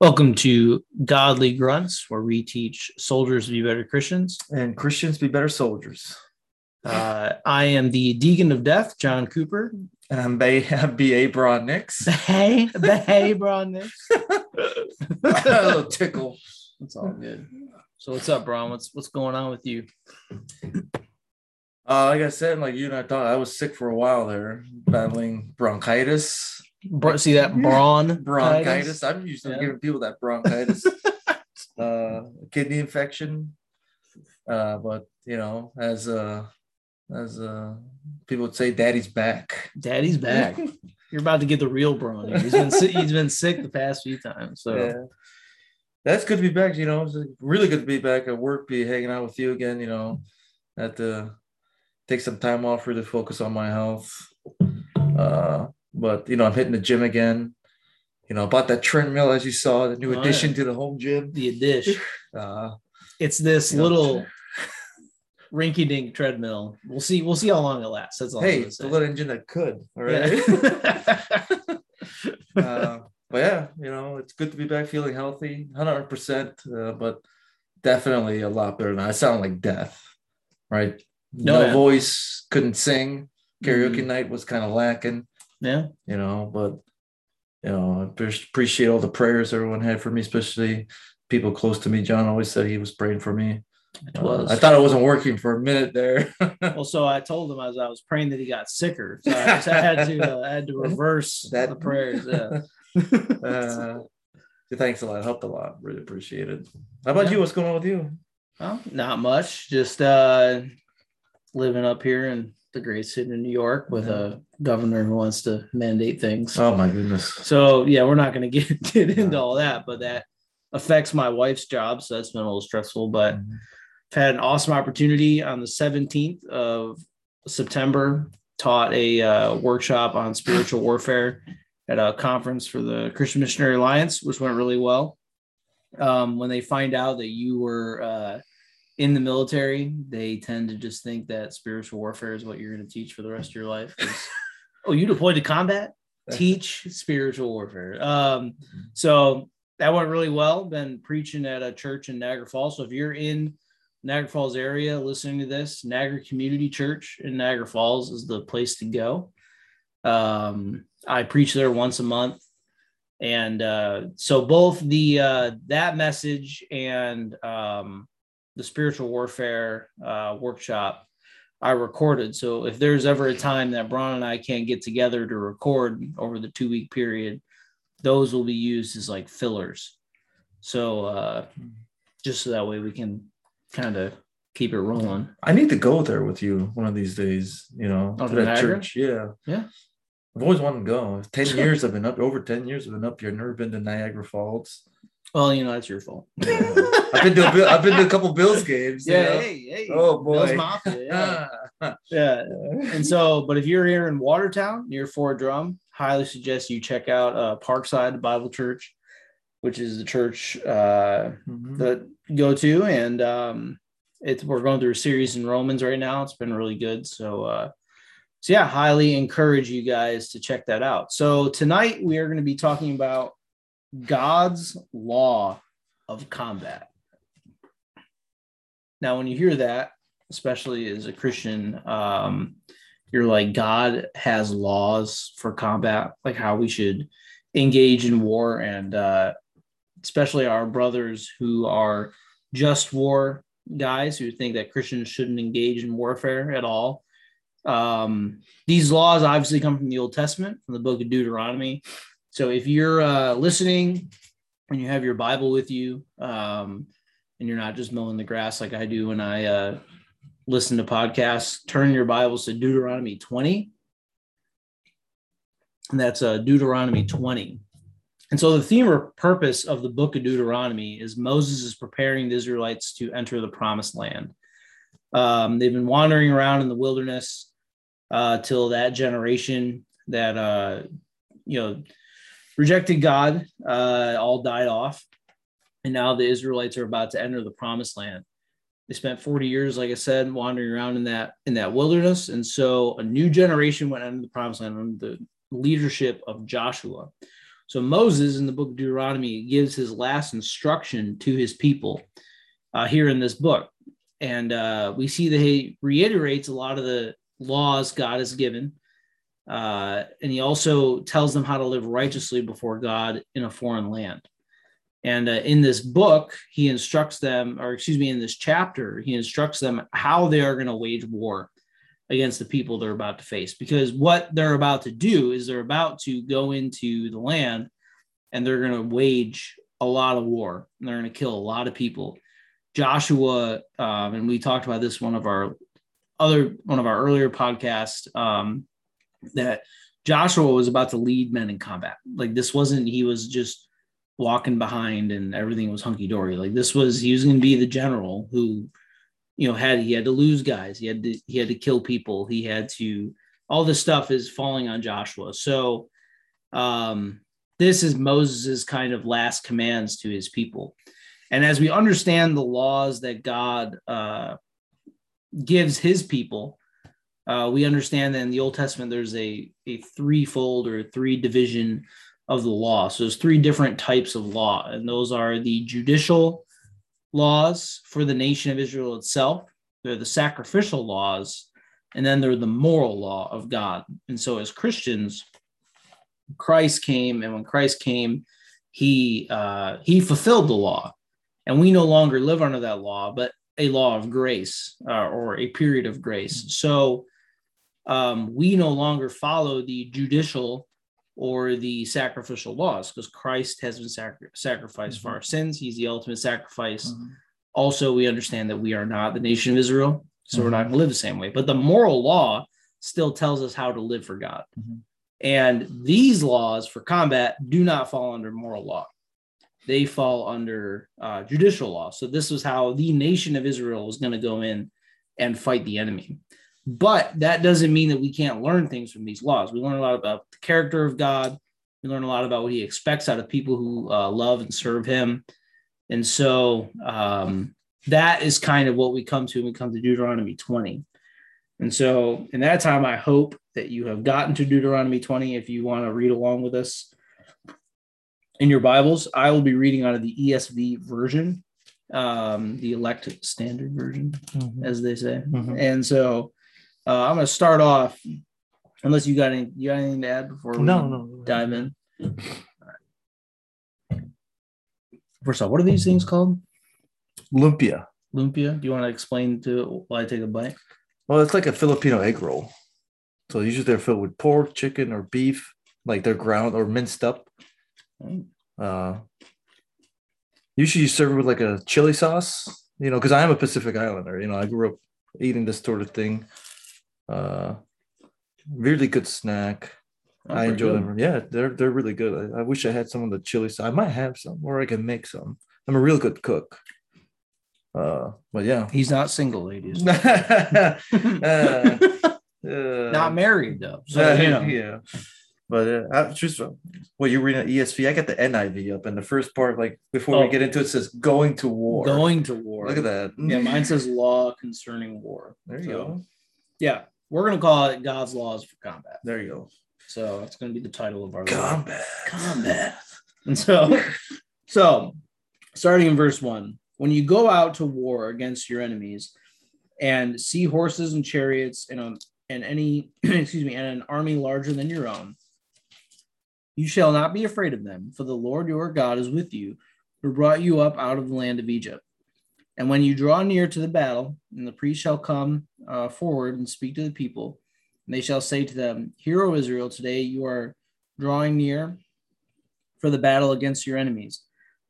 Welcome to Godly Grunts, where we teach soldiers to be better Christians. and Christians be better soldiers. Uh, I am the Deacon of Death, John Cooper. And I'm B- B.A. Braun Nix. Hey, hey, Braun. Nick. a little tickle. It's all good. So what's up, Braun? What's what's going on with you? Uh, like I said, like you and I thought, I was sick for a while there, battling bronchitis. Br- see that Braun? Bronchitis. I'm used to Yeah. giving people that bronchitis. uh, kidney infection. Uh, but you know, as uh, as uh, people would say, "Daddy's back." Daddy's back. You're about to get the real Braun. here. He's been si- he's been sick the past few times. So yeah. That's good to be back. You know, it's really good to be back at work, be hanging out with you again. You know, had to take some time off, really focus on my health. Uh, but you know, I'm hitting the gym again. You know, bought that treadmill as you saw, the new Oh, addition yeah. to the home gym. the addition. Uh, It's this little rinky-dink treadmill. We'll see. We'll see how long it lasts. That's all. Hey, the little engine that could. All right. Yeah. uh, but yeah, you know, it's good to be back feeling healthy, 100%, uh, but definitely a lot better than I sound like death, right? No, No, voice, couldn't sing. Karaoke Mhm. night was kind of lacking, yeah. you know, but, you know, I appreciate all the prayers everyone had for me, especially people close to me. John always said he was praying for me. It Uh, was. I thought it wasn't working for a minute there. well, so I told him as I was praying that he got sicker. So I, I had to uh, I had to reverse That- the prayers. Yeah. uh, thanks a lot. Helped a lot. Really appreciate it. How about Yeah. you? What's going on with you? well, not much. Just uh, living up here in the great city of New York with a governor who wants to mandate things. Oh my goodness. So yeah, we're not going to get get into all that, but that affects my wife's job, so that's been a little stressful. But Mm-hmm. I've had an awesome opportunity on the 17th of September. Taught a uh, workshop on spiritual warfare at a conference for the Christian Missionary Alliance, which went really well. Um, when they find out that you were uh, in the military, they tend to just think that spiritual warfare is what you're going to teach for the rest of your life. oh, you deployed to combat? teach spiritual warfare. Um, so that went really well. Been preaching at a church in Niagara Falls. So if you're in Niagara Falls area listening to this, Niagara Community Church in Niagara Falls is the place to go. Um, I preach there once a month. And uh, so both the uh, that message and um, the spiritual warfare uh, workshop I recorded. So if there's ever a time that Braun and I can't get together to record over the two week period, those will be used as like fillers. So uh, just so that way we can kind of keep it rolling. I need to go there with you one of these days, you know, Oh, to that Niagara? church. Yeah. Yeah. I've always wanted to go. 10 years I've been up, over 10 years I've been up here. Never been to Niagara Falls. Well, you know, that's your fault. I've been to a I've been to a couple Bills games. you know? hey, hey. Oh, boy. Bills Mafia, yeah. Ah. yeah. And so, but if you're here in Watertown near Fort Drum, highly suggest you check out uh, Parkside Bible Church, which is the church uh, Mhm. that go to and um it's we're going through a series in romans right now it's been really good so uh so yeah highly encourage you guys to check that out so tonight we are going to be talking about god's law of combat now when you hear that especially as a christian um you're like god has laws for combat like how we should engage in war and uh especially our brothers who are just war guys who think that Christians shouldn't engage in warfare at all. Um, these laws obviously come from the Old Testament, from the book of Deuteronomy. So if you're uh, listening and you have your Bible with you, um, and you're not just mowing the grass like I do when I uh, listen to podcasts, turn your Bibles to Deuteronomy 20. And that's uh, Deuteronomy 20. And so the theme or purpose of the book of Deuteronomy is Moses is preparing the Israelites to enter the promised land. Um, they've been wandering around in the wilderness uh, till that generation that uh, you know rejected God uh, all died off, and now the Israelites are about to enter the promised land. They spent 40 years, like I said, wandering around in that in that wilderness, and so a new generation went into the promised land under the leadership of Joshua. So Moses in the book of Deuteronomy gives his last instruction to his people uh, here in this book. And uh, we see that he reiterates a lot of the laws God has given. Uh, and he also tells them how to live righteously before God in a foreign land. And uh, in this book, he instructs them, or excuse me, in this chapter, he instructs them how they are going to wage war against the people they're about to face. Because what they're about to do is they're about to go into the land and they're going to wage a lot of war. And they're going to kill a lot of people. Joshua, um, and we talked about this one of our other one of our earlier podcasts um, that Joshua was about to lead men in combat. Like this wasn't he was just walking behind and everything was hunky dory. Like this was he was going to be the general who, you know, had he had to lose guys, he had to he had to kill people, he had to all this stuff is falling on Joshua. So, um, this is Moses's kind of last commands to his people. And as we understand the laws that God uh, gives his people, uh, we understand that in the Old Testament there's a, a threefold or three division of the law. So there's three different types of law, and those are the judicial laws for the nation of Israel itself, they're the sacrificial laws, and then they're the moral law of God. And so as Christians, Christ came, and when Christ came, he uh, he fulfilled the law, and we no longer live under that law, but a law of grace uh, or a period of grace. So um, we no longer follow the judicial or the sacrificial laws because Christ has been sacri- sacrificed mm-hmm. for our sins. He's the ultimate sacrifice. Mm-hmm. Also, we understand that we are not the nation of Israel, so mm-hmm. we're not going to live the same way. But the moral law still tells us how to live for God. Mm-hmm. And these laws for combat do not fall under moral law. They fall under uh, judicial law. So this was how the nation of Israel was going to go in and fight the enemy. But that doesn't mean that we can't learn things from these laws. We learn a lot about the character of God. We learn a lot about what He expects out of people who uh, love and serve Him. And so um, that is kind of what we come to when we come to Deuteronomy 20. And so, in that time, I hope that you have gotten to Deuteronomy 20. If you want to read along with us in your Bibles, I will be reading out of the ESV version, um, the elect standard version, mm-hmm. as they say. Mm-hmm. And so, uh, I'm going to start off, unless you got any, you got anything to add before we no, no, dive in. First off, what are these things called? Lumpia. Lumpia. Do you want to explain to why I take a bite? Well, it's like a Filipino egg roll. So usually they're filled with pork, chicken, or beef, like they're ground or minced up. Uh, usually you serve it with like a chili sauce, you know, because I am a Pacific Islander. You know, I grew up eating this sort of thing. Uh, really good snack. Oh, I enjoy good. them. Yeah, they're they're really good. I, I, wish I had some of the chili sauce. I might have some, or I can make some. I'm a real good cook. Uh, but yeah, he's not single, ladies. uh, uh, not married though. So you know. yeah. But uh, I just what you read reading at ESV, I got the NIV up, and the first part, like before oh. we get into it, says going to war. Going to war. Look at that. Yeah, mine says law concerning war. There you so, go. Yeah, we're gonna call it God's laws for combat. There you go. So it's gonna be the title of our combat. Combat. And so, so starting in verse one, when you go out to war against your enemies and see horses and chariots and um, and any excuse me and an army larger than your own, you shall not be afraid of them, for the Lord your God is with you, who brought you up out of the land of Egypt. And when you draw near to the battle, and the priest shall come uh, forward and speak to the people, and they shall say to them, Hear, O Israel, today you are drawing near for the battle against your enemies.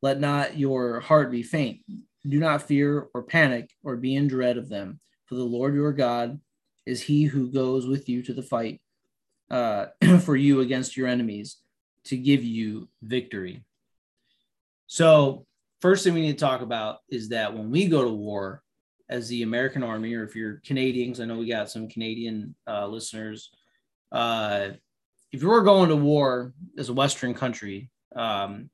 Let not your heart be faint. Do not fear or panic or be in dread of them, for the Lord your God is he who goes with you to the fight uh, for you against your enemies to give you victory. So first thing we need to talk about is that when we go to war as the American Army, or if you're Canadians, I know we got some Canadian uh, listeners. Uh, if you're going to war as a Western country, um,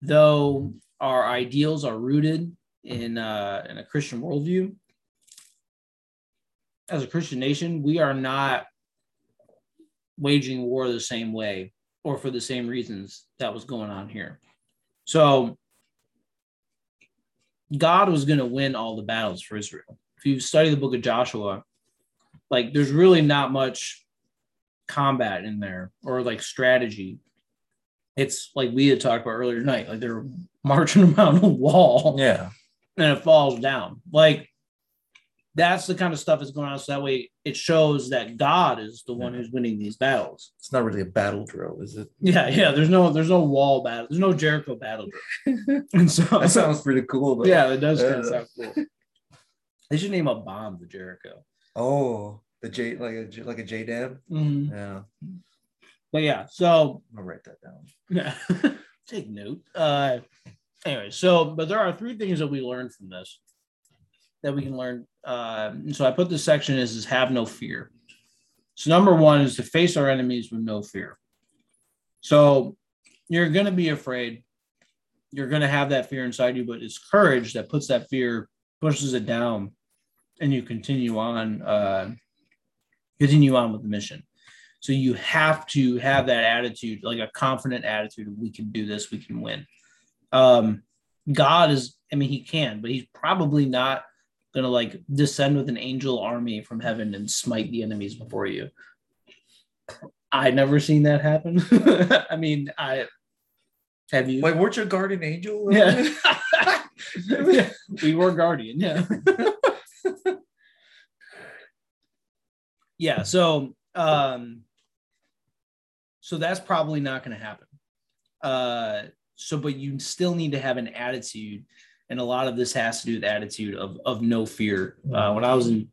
though our ideals are rooted in uh, in a Christian worldview, as a Christian nation, we are not waging war the same way or for the same reasons that was going on here. So God was going to win all the battles for Israel. If you study the book of Joshua, like there's really not much combat in there or like strategy. It's like we had talked about earlier tonight, like they're marching around a wall Yeah. and it falls down. Like that's the kind of stuff that's going on. So that way it shows that God is the one who's winning these battles. It's not really a battle drill, is it? Yeah, yeah. There's no there's no wall battle. There's no Jericho battle. drill. and so That sounds pretty cool. Though. yeah, it does kind of sound cool. They should name a bomb the Jericho. Oh, the J like a like a JDAM. Mhm. Yeah, But yeah, so I'll write that down. yeah, take note. Uh, anyway, so but there are three things that we learned from this that we can learn. Uh, so I put this section is is have no fear. So number one is to face our enemies with no fear. So you're going to be afraid. You're going to have that fear inside you, but it's courage that puts that fear, pushes it down, and you continue on, uh, continue on with the mission. So you have to have that attitude, like a confident attitude we can do this, we can win. Um, God is, I mean, he can, but he's probably not gonna like descend with an angel army from heaven and smite the enemies before you. I never seen that happen. I mean, I have you. Wait, weren't you a guardian angel? Yeah. we were guardian, yeah. yeah, so um so that's probably not going to happen. Uh so but you still need to have an attitude and a lot of this has to do with attitude of of no fear. Uh when I was in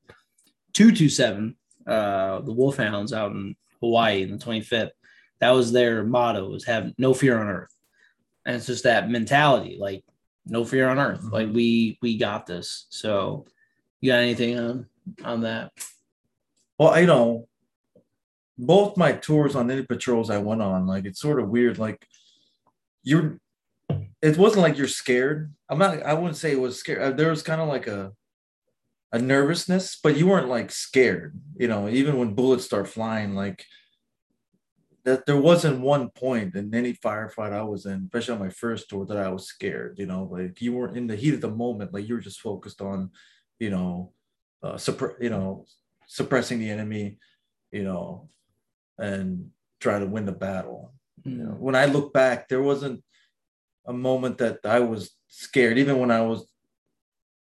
227 uh the Wolfhounds out in Hawaii in the 25th, that was their motto was have no fear on earth. And it's just that mentality like no fear on earth. Mhm. Like we we got this. So you got anything on on that? Well, you know, both my tours on any patrols I went on, like it's sort of weird. Like you're, it wasn't like you're scared. I'm not. I wouldn't say it was scared. Uh, There was kind of like a, a nervousness, but you weren't like scared. You know, even when bullets start flying, like that. There wasn't one point in any firefight I was in, especially on my first tour, that I was scared. You know, like you weren't in the heat of the moment. Like you were just focused on, you know, uh, suppre- you know, suppressing the enemy, you know, and try to win the battle. You know, when I look back, there wasn't a moment that I was scared, even when I was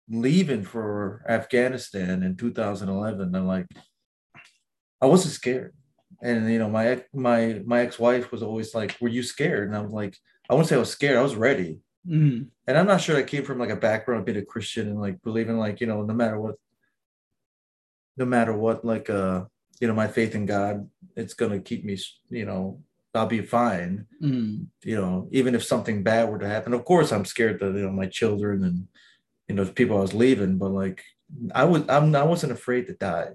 leaving for Afghanistan in 2011. I'm like, I wasn't scared. And you know, my ex- my my ex-wife was always like, "Were you scared?" And I was like, "I wouldn't say I was scared. I was ready." Mhm. and I'm not sure I came from like a background of being a Christian and like believing like you know no matter what, no matter what like uh you know my faith in God it's gonna keep me you know I'll be fine Mhm. you know even if something bad were to happen. Of course I'm scared that you know my children and you know the people I was leaving but like I was I'm I wasn't afraid to die.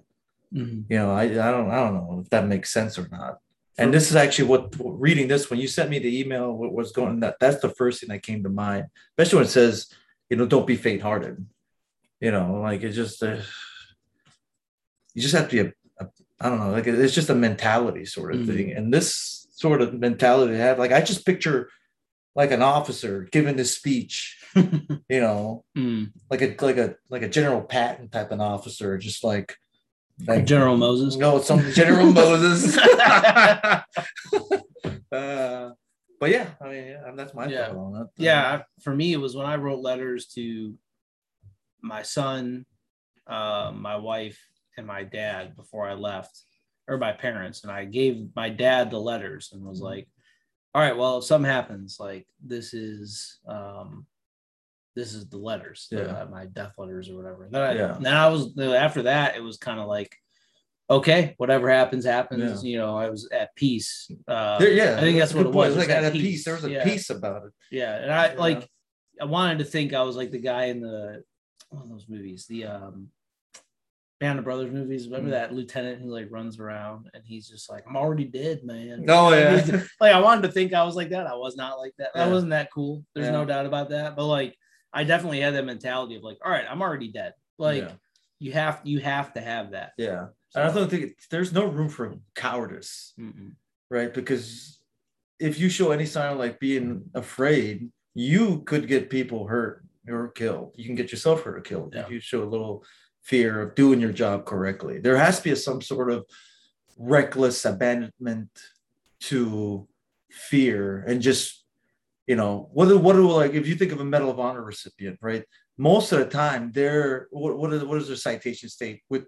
Mhm. you know I I don't I don't know if that makes sense or not. And this is actually what reading this when you sent me the email what was going that that's the first thing that came to mind. Especially when it says you know don't be faint-hearted. You know like it's just uh, you just have to be a, a i don't know like it's just a mentality sort of Mhm. thing. And this sort of mentality to have like i just picture like an officer giving this speech you know Mhm. like a like a like a general patton type of officer just like Like General Moses. no, it's some General Moses. uh, but yeah, I mean, yeah, that's my Yeah. thought on it. yeah for me it was when i wrote letters to my son uh, my wife and my dad before i left or my parents and i gave my dad the letters and was like all right well if something happens like this is um this is the letters the- my death letters or whatever then I, Yeah. then I was after that it was kind of like okay whatever happens happens you know i was at peace uh There- yeah, i think that's what it point. was like at a peace. There was a Yeah. peace about it. Yeah, and I Yeah. like I wanted to think I was like the guy in the one of those movies, the um Band of Brothers movies. Remember Mm. that lieutenant who like runs around and he's just like, I'm already dead, man. Oh, yeah. like I wanted to think I was like that. I was not like that. That Yeah. wasn't that cool. There's no doubt about that. But like I definitely had that mentality of like, all right, I'm already dead. Like Yeah. you have you have to have that. Yeah, and I don't think there's no room for cowardice, Mm-mm. right? Because if you show any sign of like being afraid, you could get people hurt or killed. You can get yourself hurt or killed Yeah. if you show a little fear of doing your job correctly. There has to be some sort of reckless abandonment to fear and just you know what do what do like if you think of a medal of honor recipient right most of the time they're what what, is, what does their citation state with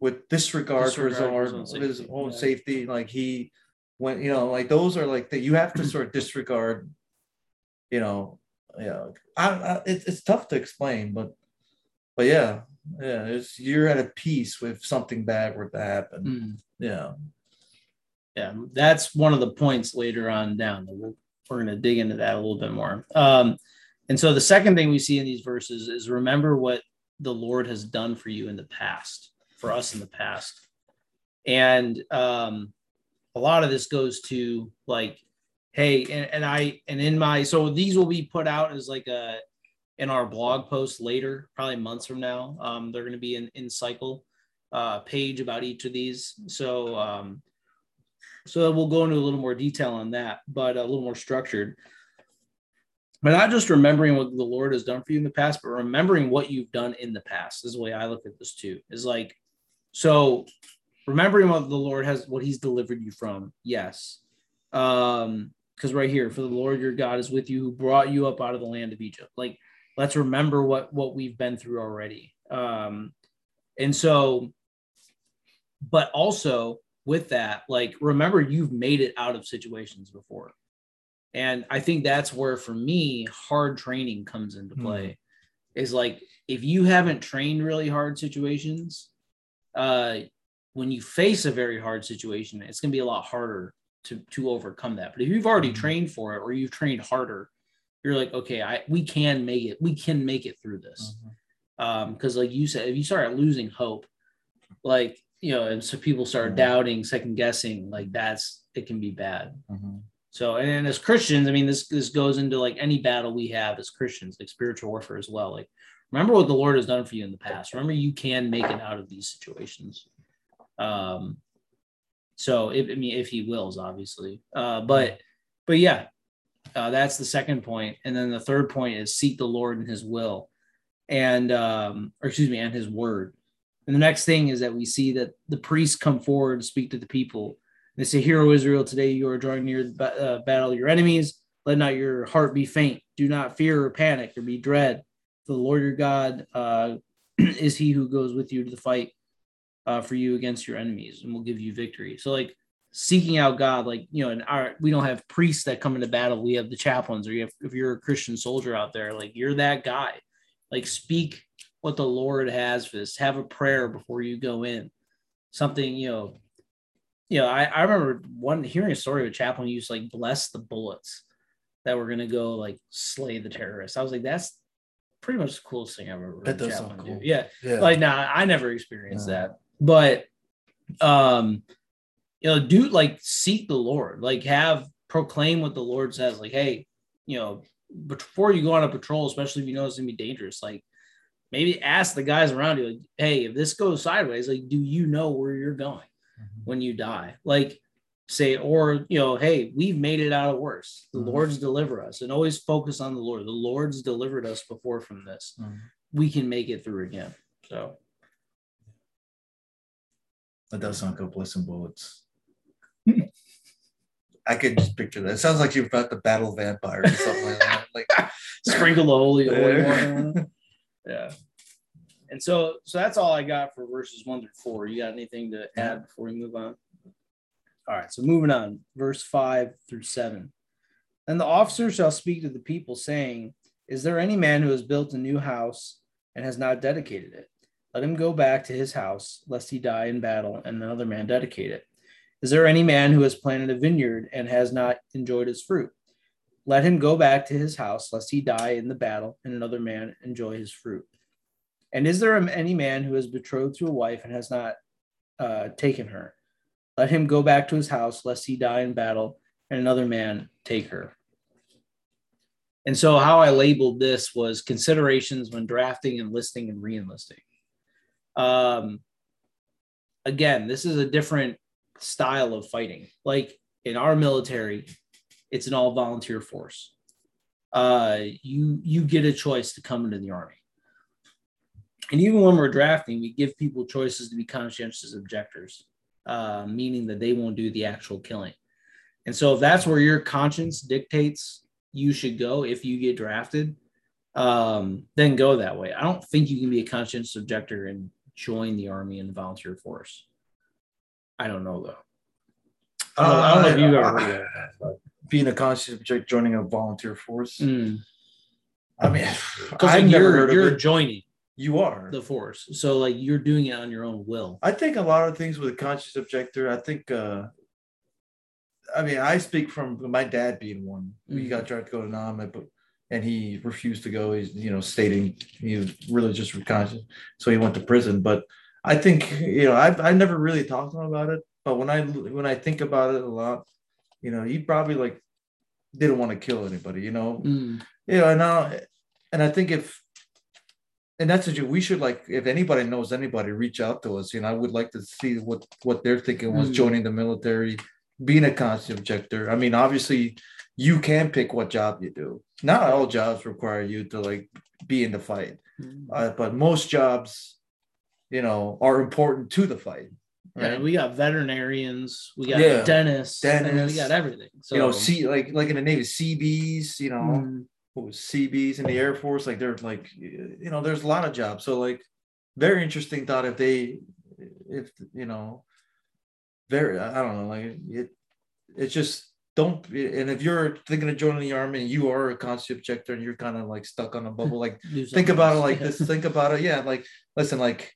with disregard, for his own, his own his safety, own yeah. safety like he went you know like those are like that you have to sort of disregard you know yeah I, I, it's, it's tough to explain but but yeah yeah it's you're at a peace with something bad were to happen Mm. yeah yeah, that's one of the points later on down. that We'll, we're going to dig into that a little bit more. Um, and so the second thing we see in these verses is remember what the Lord has done for you in the past, for us in the past. And um, a lot of this goes to like, hey, and, and I, and in my, so these will be put out as like a, in our blog post later, probably months from now. Um, they're going to be in, in cycle uh, page about each of these. So, um, so we'll go into a little more detail on that, but a little more structured. But not just remembering what the Lord has done for you in the past, but remembering what you've done in the past is the way I look at this too. Is like, so remembering what the Lord has, what He's delivered you from. Yes. Um, because right here, for the Lord your God is with you, who brought you up out of the land of Egypt. Like, let's remember what what we've been through already. Um, and so, but also with that, like remember you've made it out of situations before. And I think that's where for me hard training comes into play. Is like if you haven't trained really hard situations, uh when you face a very hard situation, it's gonna be a lot harder to to overcome that. But if you've already Mhm. trained for it or you've trained harder, you're like, okay, I we can make it, we can make it through this. Um because like you said if you start losing hope like you know and so people start Mhm. doubting second guessing like that's it can be bad. Mhm. so and as christians i mean this this goes into like any battle we have as christians like spiritual warfare as well. Like remember what the lord has done for you in the past. Remember you can make it out of these situations. Um so if, i mean if he wills obviously. Uh but but yeah uh, that's the second point. And then the third point is seek the lord and his will and um or excuse me and his word. And the next thing is that we see that the priests come forward and speak to the people. They say hear o israel today you are drawing near the uh, battle your enemies. Let not your heart be faint. Do not fear or panic or be dread. The lord your god uh, is he who goes with you to the fight uh, for you against your enemies and will give you victory. So like seeking out god like you know and our we don't have priests that come into battle we have the chaplains or you have if you're a christian soldier out there like you're that guy like speak what the lord has for this have a prayer before you go in something you know you know i, I remember one hearing a story of a chaplain who used to, like bless the bullets that were going to go like slay the terrorists i was like that's pretty much the coolest thing i've ever heard That does sound chaplain do. cool. yeah Yeah. like nah i never experienced Yeah. that but um you know do like seek the lord like have proclaim what the lord says like hey you know before you go on a patrol especially if you know it's gonna be dangerous like maybe ask the guys around you like hey if this goes sideways like do you know where you're going when you die like say or you know hey we've made it out of worse the Mhm. lord's deliver us and always focus on the lord the lord's delivered us before from this Mhm. we can make it through again so That does sound good. Blessing bullets. I could just picture that. It sounds like you're about to battle vampires or something like that. Like sprinkle the holy, oil. Yeah. water on it. Yeah. And so so that's all I got for verses one through four. You got anything to add before we move on? All right, so moving on, verse five through seven. Then the officer shall speak to the people, saying, Is there any man who has built a new house and has not dedicated it? Let him go back to his house, lest he die in battle, and another man dedicate it. Is there any man who has planted a vineyard and has not enjoyed its fruit? Let him go back to his house, lest he die in the battle, and another man enjoy his fruit. And is there any man who is betrothed to a wife and has not uh, taken her? Let him go back to his house, lest he die in battle, and another man take her. And so, how I labeled this was considerations when drafting, enlisting, and reenlisting. Um, again, this is a different style of fighting. Like in our military, it's an all volunteer force. Uh, you you get a choice to come into the army. And even when we're drafting, we give people choices to be conscientious objectors, uh, meaning that they won't do the actual killing. And so, if that's where your conscience dictates you should go if you get drafted, um, then go that way. I don't think you can be a conscientious objector and join the army and volunteer force. I don't know though. I don't, I don't know if you've ever heard that. being a conscious object, joining a volunteer force. Mm. I mean, Because I've like never you're heard you're joining You are. the force, so like you're doing it on your own will. I think a lot of things with a conscious objector. I think. uh I mean, I speak from my dad being one. We Mhm. got tried to go to Nam, but and he refused to go. He's you know stating he was religious conscious, so he went to prison. But I think you know I've I never really talked to him about it. But when I when I think about it a lot, you know, he probably like didn't want to kill anybody. You know, Mm. you know, and now, and I think if, and that's what you, we should like, if anybody knows anybody, reach out to us. You know, I would like to see what what they're thinking was Mm. joining the military, being a constant objector. I mean, obviously, you can pick what job you do. Not all jobs require you to like be in the fight, uh, but most jobs, you know, are important to the fight. Yeah, we got veterinarians, we got Yeah. dentists, mean, we got everything. So you know, see, like like in the Navy, Seabees. You know, Mm. what was Seabees in the Air Force. Like they're like, you know, there's a lot of jobs. So like, very interesting thought if they, if you know, very, I don't know, like it, it's just don't. And if you're thinking of joining the army and you are a constant objector and you're kind of like stuck on a bubble, like think about it like this. Think about it, yeah. Like listen, like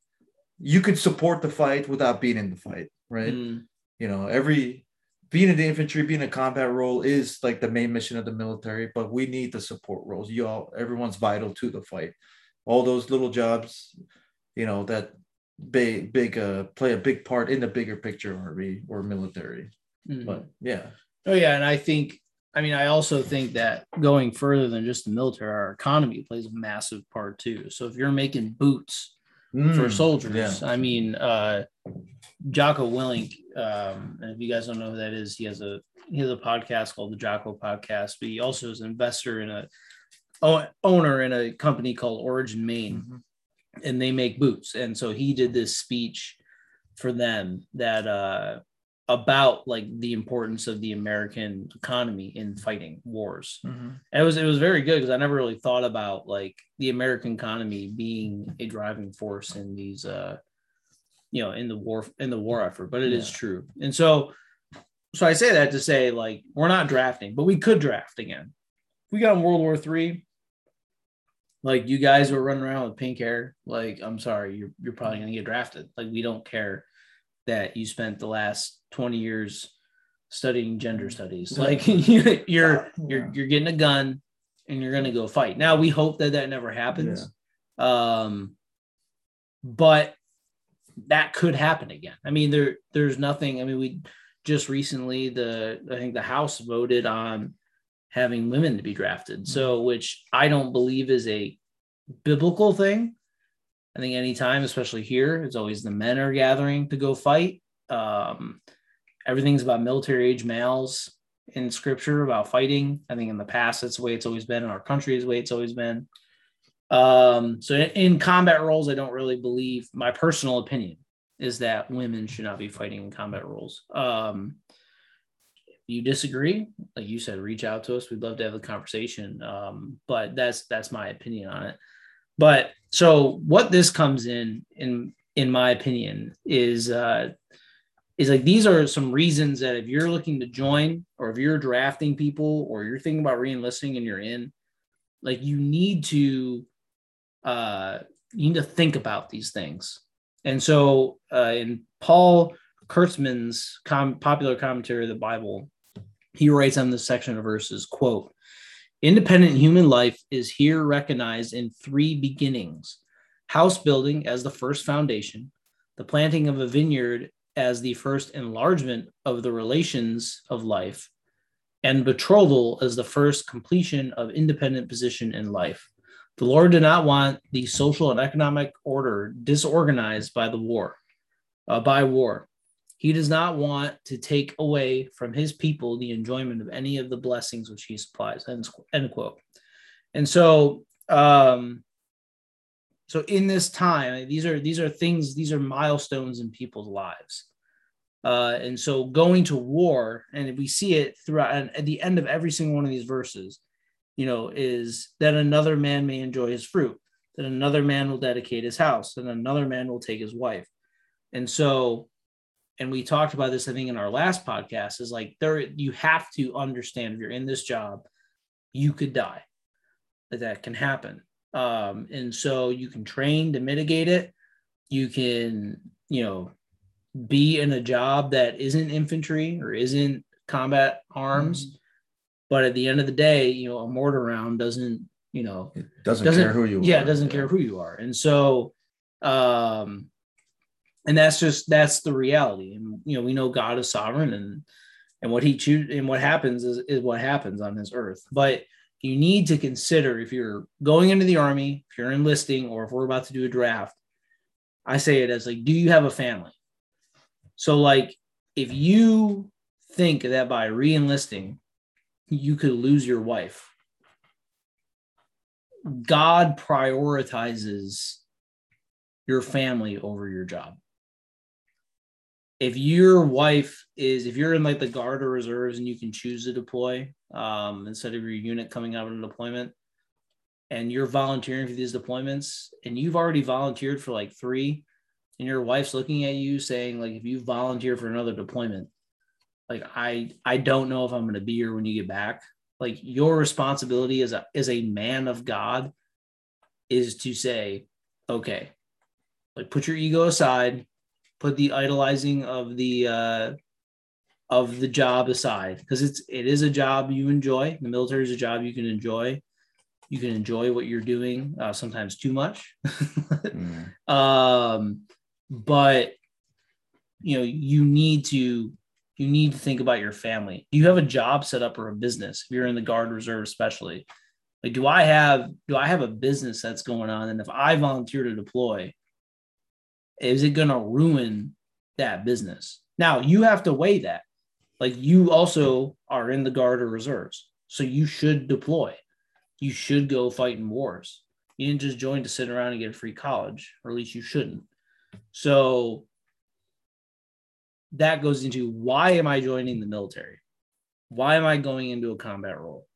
you could support the fight without being in the fight, right? Mm. you know every being in the infantry being a combat role is like the main mission of the military but we need the support roles you all everyone's vital to the fight all those little jobs you know that big big uh play a big part in the bigger picture army or military Mm. but yeah Oh yeah, and I think I mean I also think that going further than just the military, our economy plays a massive part too. So if you're making boots for Mm, soldiers, yeah. I mean uh Jocko Willink, um, and if you guys don't know who that is, he has a he has a podcast called the Jocko Podcast, but he also is an investor in a owner in a company called Origin Maine. Mhm. and they make boots. And so he did this speech for them that uh about like the importance of the American economy in fighting wars. Mhm. And it was it was very good because I never really thought about like the American economy being a driving force in these uh you know in the war in the war effort, but it is Yeah. true. And so so I say that to say like we're not drafting, but we could draft again. We got in World War Three, like you guys were running around with pink hair, like I'm sorry, you're you're probably gonna get drafted. Like we don't care that you spent the last 20 years studying gender studies. Like you- you're you're you're getting a gun and you're gonna go fight. Now we hope that that never happens. Um but that could happen again. I mean, there there's nothing. I mean, we just recently the I think the House voted on having women to be drafted. So, which I don't believe is a biblical thing. I think anytime, especially here, it's always the men are gathering to go fight. Um, everything's about military age males in scripture about fighting. I think in the past, that's the way it's always been. In our country, is the way it's always been. Um, so in, in combat roles, I don't really believe my personal opinion is that women should not be fighting in combat roles. Um, if you disagree, like you said, reach out to us. We'd love to have a conversation. Um, but that's that's my opinion on it. But so what this comes in, in in my opinion, is uh, is like these are some reasons that if you're looking to join, or if you're drafting people, or you're thinking about reenlisting and you're in, like you need to uh, you need to think about these things. And so, uh, in Paul Kretzmann's com- popular commentary of the Bible, he writes on this section of verses, quote, independent human life is here recognized in three beginnings house building as the first foundation, the planting of a vineyard as the first enlargement of the relations of life, and betrothal as the first completion of independent position in life. The Lord did not want the social and economic order disorganized by the war, uh, by war. He does not want to take away from his people the enjoyment of any of the blessings which he supplies. End, end quote. And so, um, so in this time, these are these are things, these are milestones in people's lives. Uh, and so going to war, and we see it throughout and at the end of every single one of these verses, you know, is that another man may enjoy his fruit, that another man will dedicate his house, and another man will take his wife. And so, and we talked about this, I think, in our last podcast, is like there you have to understand if you're in this job, you could die. That that can happen. Um, and so you can train to mitigate it. You can, you know, be in a job that isn't infantry or isn't combat arms. Mm-hmm. But at the end of the day, you know, a mortar round doesn't, you know, it doesn't, doesn't care who you yeah, are. it doesn't care who you are. And so, um, and that's just that's the reality. And you know, we know God is sovereign and and what he choose and what happens is, is what happens on this earth. But you need to consider if you're going into the army, if you're enlisting, or if we're about to do a draft, I say it as like, do you have a family? So, like, if you think that by re-enlisting you could lose your wife, God prioritizes your family over your job. If your wife is, if you're in like the guard or reserves and you can choose to deploy um, instead of your unit coming out of a deployment, and you're volunteering for these deployments, and you've already volunteered for like three, and your wife's looking at you saying like if you volunteer for another deployment like i i don't know if i'm going to be here when you get back. Like your responsibility as a as a man of god is to say okay like put your ego aside put the idolizing of the uh of the job aside because it's it is a job you enjoy. The military is a job you can enjoy. You can enjoy what you're doing uh, sometimes too much. Mm. um but you know you need to you need to think about your family. Do you have a job set up or a business if you're in the guard reserve especially. Like do i have do i have a business that's going on? And if i volunteer to deploy is it going to ruin that business now you have to weigh that like you also are in the guard or reserves so you should deploy you should go fight in wars you didn't just join to sit around and get a free college or at least you shouldn't so that goes into why am I joining the military? Why am I going into a combat role?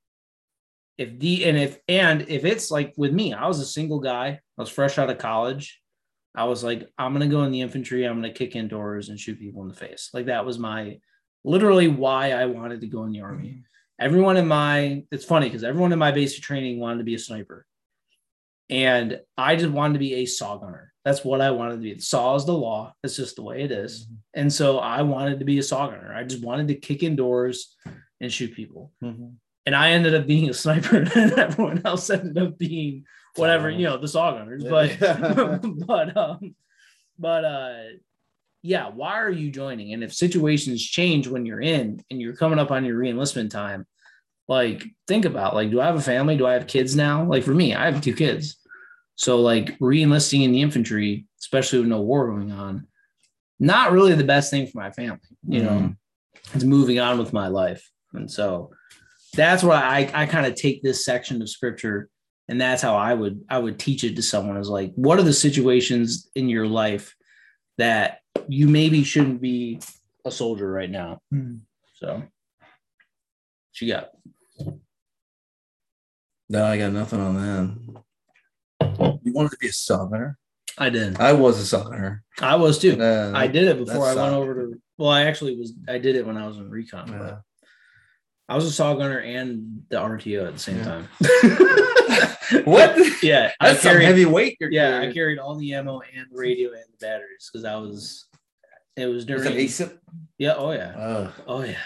If the and if and if it's like with me, I was a single guy, I was fresh out of college. I was like, I'm gonna go in the infantry, I'm gonna kick in doors and shoot people in the face. Like that was my literally why I wanted to go in the army. Everyone in my it's funny because everyone in my basic training wanted to be a sniper. And I just wanted to be a saw gunner. That's what I wanted to be. Saw is the law. It's just the way it is. Mm-hmm. And so I wanted to be a saw gunner. I just wanted to kick indoors and shoot people. Mm-hmm. And I ended up being a sniper, and everyone else ended up being whatever, you know, the saw gunners. But but um, but uh yeah, why are you joining? And if situations change when you're in and you're coming up on your reenlistment time, like think about like, do I have a family? Do I have kids now? Like for me, I have two kids. So like re-enlisting in the infantry, especially with no war going on, not really the best thing for my family. You know, mm. it's moving on with my life. And so that's why I, I kind of take this section of scripture and that's how I would I would teach it to someone is like, what are the situations in your life that you maybe shouldn't be a soldier right now? Mm. So she got? No, I got nothing on that. You wanted to be a saw gunner? I did. I was a saw gunner. I was too. Uh, I did it before I went over to. Well, I actually was. I did it when I was in recon. Yeah. I was a saw gunner and the RTO at the same yeah. time. what? Yeah, that's I carried, heavy weight. yeah, carrying. I carried all the ammo and the radio and the batteries because I was. It was during. Was ASIP? Yeah. Oh yeah. Uh, oh yeah.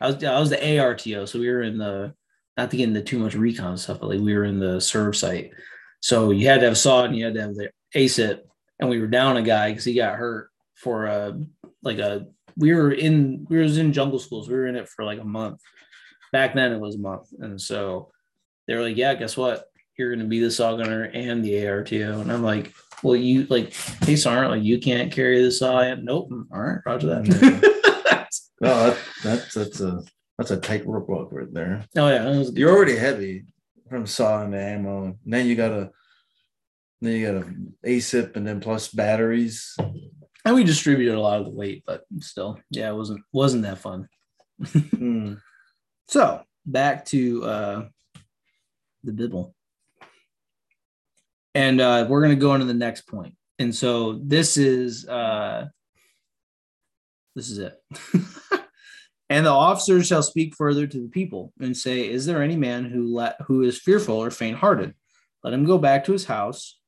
I was. I was the ARTO, so we were in the. Not to get into too much recon stuff, but like we were in the serve site. So you had to have saw and you had to have the ASIP, and we were down a guy because he got hurt for a like a. We were in we was in jungle schools. We were in it for like a month. Back then it was a month, and so they were like, "Yeah, guess what? You're going to be the saw gunner and the ARTO." And I'm like, well, you like, hey, Sergeant, like you can't carry this saw. in." Nope. All right, Roger that. No, that, that's that's a that's a tight rope walk right there. oh yeah, was You're already heavy from sawing the ammo. And then you gotta then you gotta ASIP and then plus batteries. and we distributed a lot of the weight, but still, yeah, it wasn't wasn't that fun. Hmm. So back to uh, the Bible. And uh, we're going to go into the next point. And so this is uh, this is it. and the officers shall speak further to the people and say, Is there any man who let who is fearful or faint-hearted? Let him go back to his house,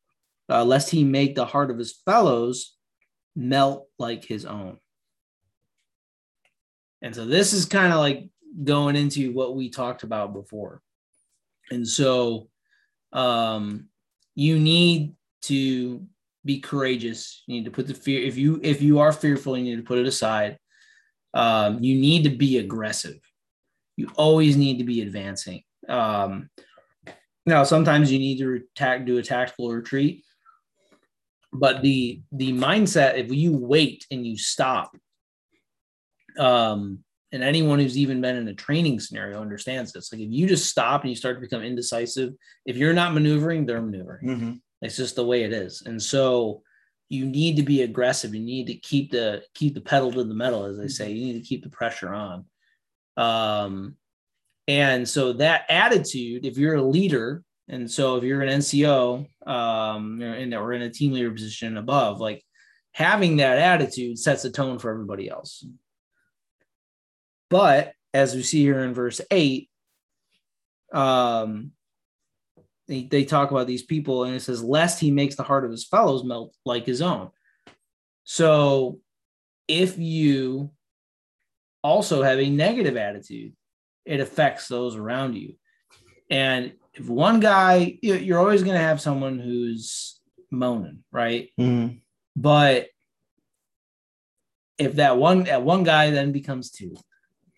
uh, lest he make the heart of his fellows melt like his own. And so this is kind of like going into what we talked about before. And so um you need to be courageous. You need to put the fear if you if you are fearful, you need to put it aside. Um you need to be aggressive. You always need to be advancing. Um now sometimes you need to attack do a tactical retreat. But the the mindset if you wait and you stop um and anyone who's even been in a training scenario understands this. Like if you just stop and you start to become indecisive, if you're not maneuvering, they're maneuvering. Mhm. It's just the way it is. And so you need to be aggressive. You need to keep the keep the pedal to the metal, as they say. You need to keep the pressure on. Um, and so that attitude, if you're a leader, and so if you're an NCO, um, and or in a team leader position above, like having that attitude sets a tone for everybody else. But as we see here in verse eight, um, they, they talk about these people and it says, lest he makes the heart of his fellows melt like his own. So if you also have a negative attitude, it affects those around you. And if one guy, you- you're always going to have someone who's moaning, right? Mhm. But if that one that one guy then becomes two,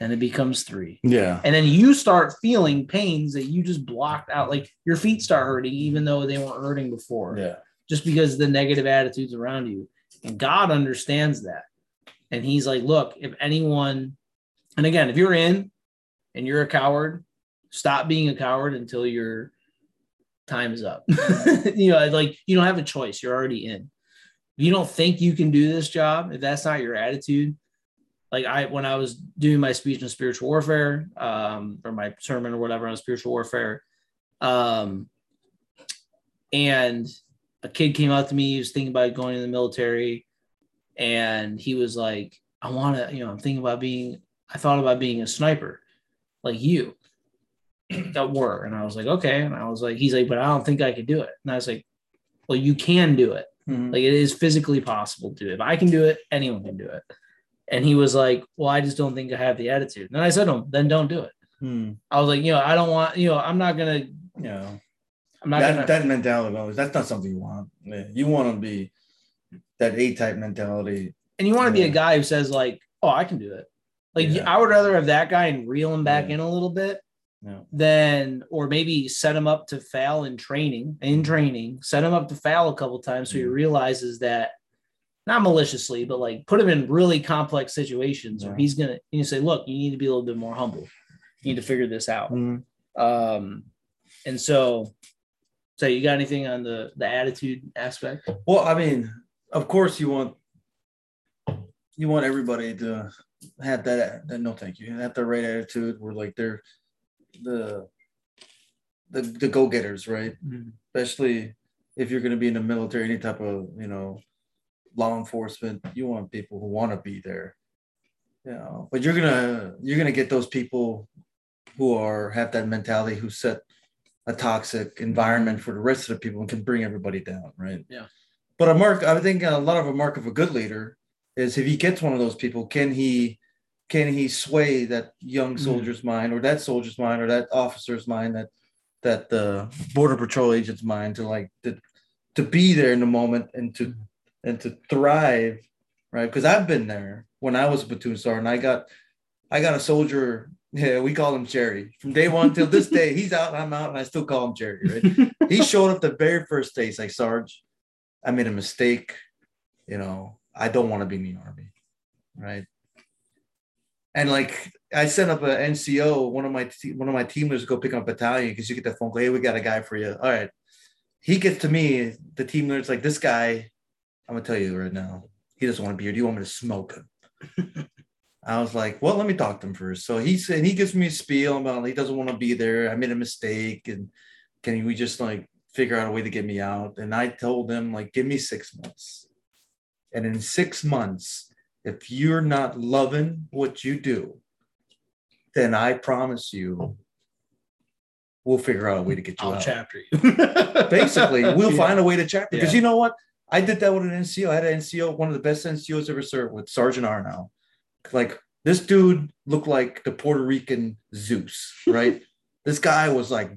then it becomes three, Yeah. and then you start feeling pains that you just blocked out, like your feet start hurting even though they weren't hurting before, Yeah. just because of the negative attitudes around you. And God understands that, and He's like, look, if anyone, and again, if you're in and you're a coward, stop being a coward until your time is up. you know, like you don't have a choice; you're already in if you don't think you can do this job, if that's not your attitude, like I when I was doing my speech on spiritual warfare, um, or my sermon or whatever on spiritual warfare, um, and a kid came up to me, he was thinking about going in the military, and he was like, I want to, you know, I'm thinking about being, I thought about being a sniper, like you that were. And I was like, okay. And I was like, he's like, but I don't think I could do it. And I was like, well, you can do it. Mhm. Like it is physically possible to do it. If I can do it, anyone can do it. And he was like, Well, I just don't think I have the attitude. And I said to him, then don't do it. Hmm. I was like, you know, I don't want, you know, I'm not gonna, Yeah. I'm not that, gonna that mentality always that's not something you want. Yeah. You want to be that A type mentality. and you want to be a guy who says, like, oh, I can do it. Like Yeah. I would rather have that guy and reel him back Yeah. in a little bit Yeah. than or maybe set him up to fail in training, in training, set him up to fail a couple times so he realizes that not maliciously, but like put him in really complex situations where he's gonna you say, look, you need to be a little bit more humble. You need to figure this out. Mhm. Um, and so, so you got anything on the the attitude aspect? Well, I mean, of course you want you want everybody to have that, that no thank you, have the right attitude where like they're the the the go-getters, right? Especially if you're gonna be in the military, any type of, you know, law enforcement, you want people who want to be there. You know, but you're gonna you're gonna get those people who are have that mentality who set a toxic environment for the rest of the people and can bring everybody down, right? Yeah. But a mark, I think a lot of a mark of a good leader is if he gets one of those people, can he can he sway that young Mhm. soldier's mind or that soldier's mind or that officer's mind that that the border patrol agent's mind to like to to be there in the moment and to and to thrive, right? Because I've been there when I was a platoon sergeant. I got I got a soldier. Yeah, we call him Jerry. From day one till this day, he's out, I'm out, and I still call him Jerry. Right? he showed up the very first day. He's like, Sarge, I made a mistake. You know, I don't want to be in the army, right? And like I sent up an NCO, one of my te- one of my team leaders to go pick up a battalion because you get that phone call. Hey, we got a guy for you. All right. He gets to me, the team leader's like, this guy, I'm gonna tell you right now, he doesn't want to be here. Do you want me to smoke him? I was like, well, let me talk to him first. So he said he gives me a spiel about he doesn't want to be there. I made a mistake, and can we just like figure out a way to get me out? And I told him like, give me six months, and in six months, if you're not loving what you do, then I promise you, we'll figure out a way to get you I'll out. chapter you. Basically, we'll Yeah. find a way to chapter because Yeah. you know what? I did that with an NCO. I had an NCO, one of the best NCOs ever served with Sergeant Arnow. Like this dude looked like the Puerto Rican Zeus, right? this guy was like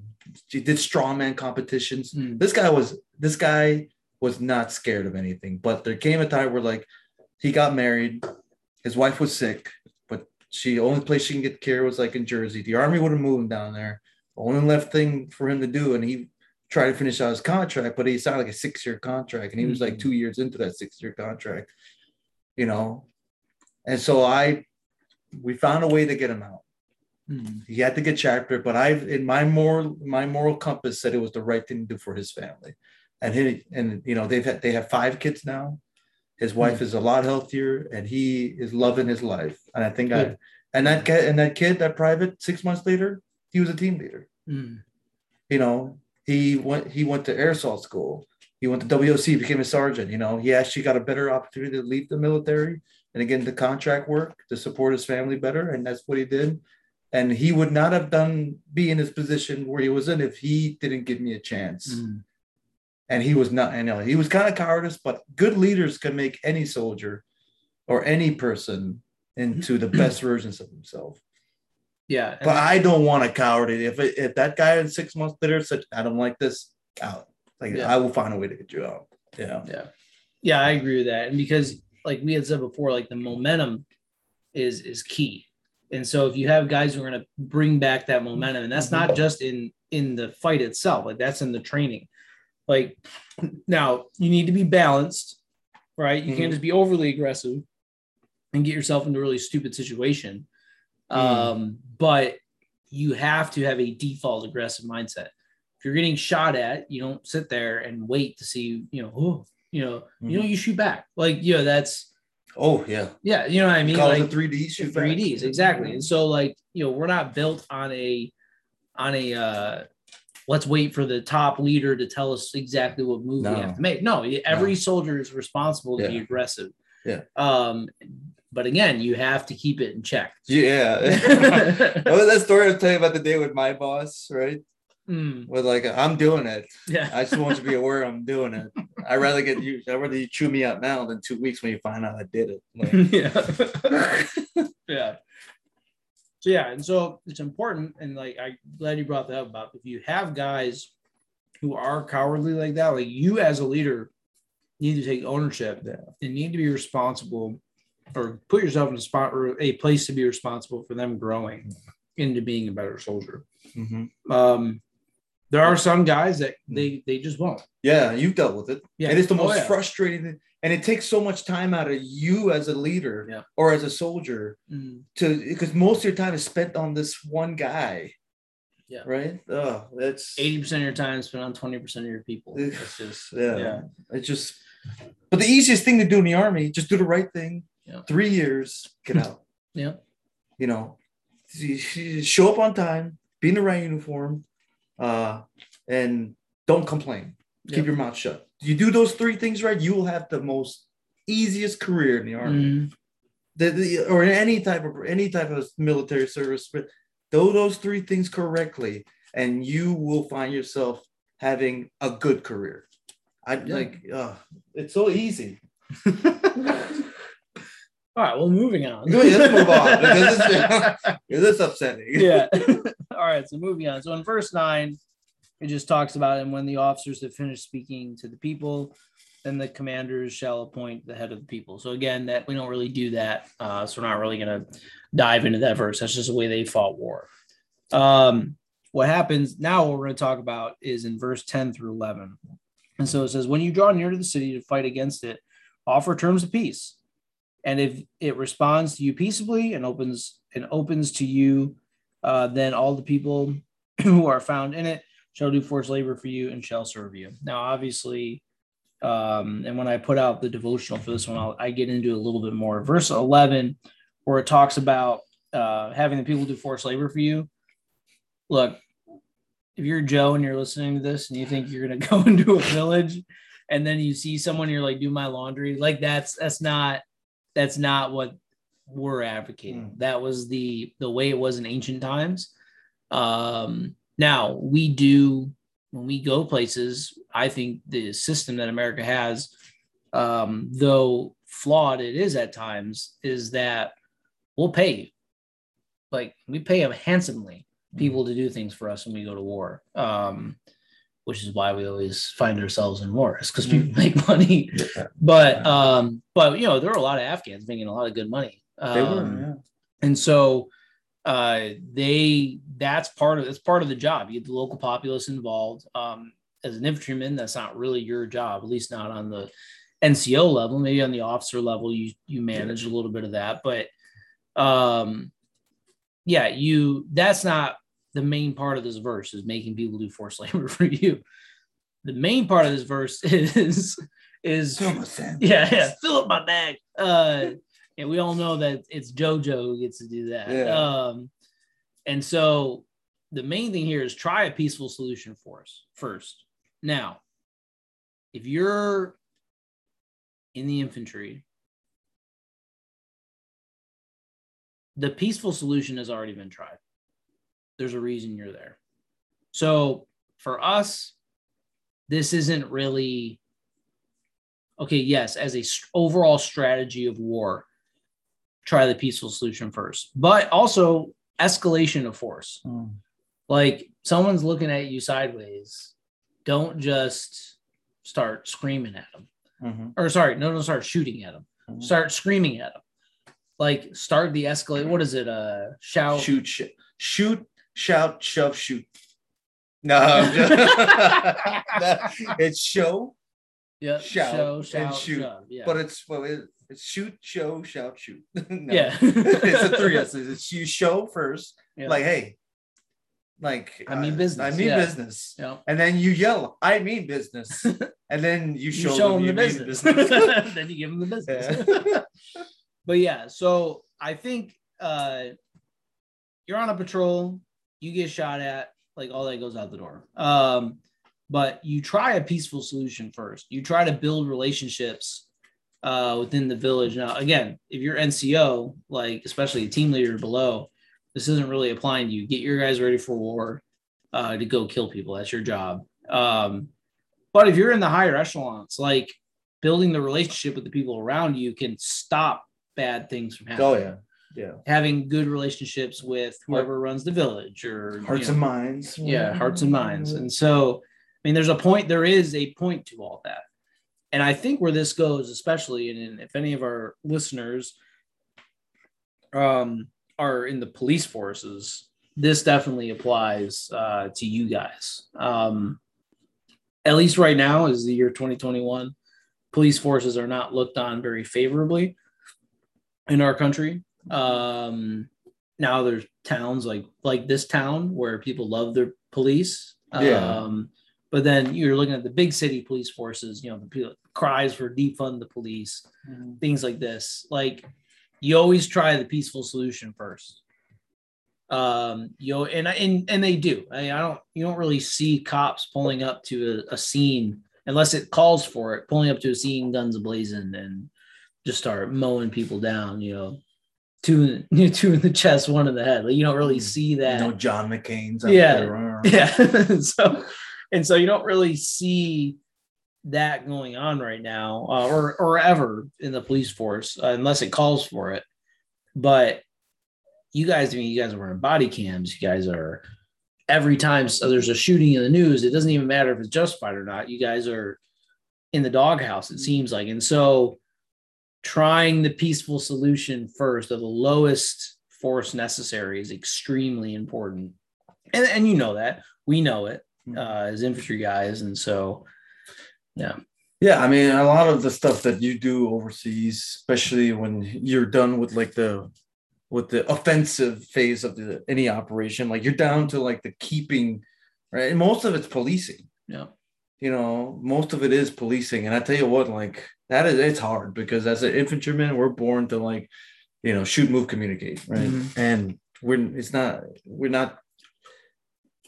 he did strongman competitions. Mm. This guy was this guy was not scared of anything. But there came a time where like he got married, his wife was sick, but she only place she can get care was like in Jersey. The army would have moved him down there. The Only left thing for him to do, and he tried to finish out his contract, but he signed like a six year contract, and he was like two years into that six year contract, you know. And so I, we found a way to get him out. Mm. He had to get chaptered, but I, in my moral, my moral compass said it was the right thing to do for his family, and he, and you know, they've had, they have five kids now. His wife is a lot healthier, and he is loving his life. And I think I, and that kid, and that kid, that private, six months later, he was a team leader Mm. you know, he went he went to air assault school. He went to WOC, became a sergeant. You know, he actually got a better opportunity to leave the military and again the contract work to support his family better, and that's what he did. And he would not have done be in his position where he was in if he didn't give me a chance. Mm. And he was not. Know he was kind of cowardice, but good leaders can make any soldier or any person into the best versions of himself. Yeah. But I don't want a coward. If it, if that guy in six months later said, "I don't like this," out. Like Yeah. I will find a way to get you out. Yeah. Yeah. Yeah, I agree with that. And because like we had said before, like the momentum is is key. And so if you have guys who are going to bring back that momentum, and that's not just in in the fight itself, like that's in the training. Like now you need to be balanced, right? You Mhm. can't just be overly aggressive and get yourself into a really stupid situation. Mm. Um, but you have to have a default aggressive mindset. If you're getting shot at, you don't sit there and wait to see, you know, oh, you know, you know, you shoot back. Like, you know, that's Oh yeah. yeah, you know what I mean? Call like three D shoot three Ds, exactly. And so, like, you know, we're not built on a on a uh let's wait for the top leader to tell us exactly what move we have to make. No, every soldier is responsible to be aggressive. Yeah. Um, but again, you have to keep it in check. Yeah. what was that story I was telling you about the day with my boss, right? Mm, With like, I'm doing it. yeah. I just want you to be aware I'm doing it. I'd rather get you. I'd rather you chew me out now than two weeks when you find out I did it. Like, yeah. yeah. So yeah, and so it's important, and like I'm glad you brought that up about if you have guys who are cowardly like that, like you as a leader need to take ownership Yeah. and need to be responsible or put yourself in a spot or a place to be responsible for them growing into being a better soldier. mhm. Um, there are some guys that they they just won't. Yeah, you've dealt with it. Yeah. And it's the Oh, most yeah. frustrating and it takes so much time out of you as a leader Yeah. or as a soldier Mm, to because most of your time is spent on this one guy. Yeah. Right? Oh, that's 80% of your time spent on 20% of your people. It's just yeah. yeah. It's just but the easiest thing to do in the army, just do the right thing. Yeah. Three years, get out. Yeah. You know, show up on time, be in the right uniform, uh, and don't complain. Yeah. Keep your mouth shut. You do those three things right, you will have the most easiest career in the army, Mhm. the, the, or in any type of any type of military service. But do those three things correctly, and you will find yourself having a good career. I Yeah. like, uh, it's so easy. All right, well, moving on. Let's move on because it's, it's upsetting. yeah. All right, so moving on. So in verse nine, it just talks about and when the officers have finished speaking to the people, then the commanders shall appoint the head of the people. So again, that we don't really do that. Uh, so we're not really going to dive into that verse. That's just the way they fought war. Um, what happens now? What we're going to talk about is in verse ten through eleven. And so it says, when you draw near to the city to fight against it, offer terms of peace. And if it responds to you peaceably and opens and opens to you, uh, then all the people who are found in it shall do forced labor for you and shall serve you. Now, obviously, um, and when I put out the devotional for this one, I'll, I get into a little bit more. Verse 11, where it talks about uh, having the people do forced labor for you. Look, if you're Joe and you're listening to this and you think you're going to go into a village and then you see someone, you're like, do my laundry. Like that's, that's not, that's not what we're advocating. Mm. That was the, the way it was in ancient times. Um, now we do, when we go places, I think the system that America has, um, though flawed it is at times, is that we'll pay you. Like we pay them handsomely people to do things for us when we go to war. Um, which is why we always find ourselves in wars because people make money. But um, but you know, there are a lot of Afghans making a lot of good money. Um, They were, yeah. and so uh they that's part of it's part of the job. You get the local populace involved. Um, as an infantryman, that's not really your job, at least not on the NCO level. Maybe on the officer level, you you manage a little bit of that, but um yeah, you that's not the main part of this verse is making people do forced labor for you. The main part of this verse is is yeah, yeah, fill up my bag. Uh, and we all know that it's JoJo who gets to do that. Yeah. Um, and so the main thing here is try a peaceful solution for us first. Now, if you're in the infantry, the peaceful solution has already been tried. There's a reason you're there. So for us, this isn't really okay. Yes, as a st- overall strategy of war, try the peaceful solution first, but also escalation of force. Mm. Like someone's looking at you sideways, don't just start screaming at them. Mhm. Or sorry, no, don't start shooting at them. Mhm. Start screaming at them. Like start the escalate. What is it? Uh, shout. Shoot, sh- shoot, shout, shove, shoot. No, just- No, it's show, Yeah, shout, show, and shoot. shove, Yeah, but it's well, it, it's shoot, show, shout, shoot. No. yeah, it's a three S's. It's you show first, Yeah. like hey, like I mean uh, business, I mean yeah. business, Yeah. and then you yell, I mean business, and then you You show, show, them, them the mean business. then you give them the business. Yeah. but yeah, so I think uh, you're on a patrol, you get shot at, like all that goes out the door. Um, but you try a peaceful solution first. You try to build relationships uh, within the village. Now, again, if you're NCO, like especially a team leader below, this isn't really applying to you. Get your guys ready for war uh, to go kill people. That's your job. Um, but if you're in the higher echelons, like building the relationship with the people around you can stop bad things from happening oh yeah, yeah. having good relationships with whoever runs the village or Hearts you know, and minds. yeah hearts and minds. And so i mean there's a point there is a point to all that. And i think where this goes especially and if any of our listeners um are in the police forces this definitely applies uh to you guys. Um at least right now is the year 2021 police forces are not looked on very favorably in our country um now there's towns like like this town where people love their police. Yeah. um but then you're looking at the big city police forces you know the people, cries for defund the police things like this. Like you always try the peaceful solution first. Um you know and and and they do. I, I don't you don't really see cops pulling up to a, a scene unless it calls for it pulling up to a scene guns ablazing and just start mowing people down you know two you know, two in the chest one in the head. Like you don't really see that. No John McClane's. Yeah. there. yeah. So and so you don't really see that going on right now uh, or or ever in the police force uh, unless it calls for it. But you guys I mean you guys are wearing body cams. You guys are every time so there's a shooting in the news it doesn't even matter if it's justified or not. You guys are in the doghouse it seems like. And so trying the peaceful solution first of the lowest force necessary is extremely important and, and you know that we know it uh, as infantry guys and so Yeah, Yeah, I mean, a lot of the stuff that you do overseas, especially when you're done with like the with the offensive phase of the any operation, like you're down to like the keeping, right? And most of it's policing. Yeah. You know, most of it is policing. And I tell you what, like that is it's hard because as an infantryman, we're born to like, you know, shoot, move, communicate, right? Mhm. And we're it's not we're not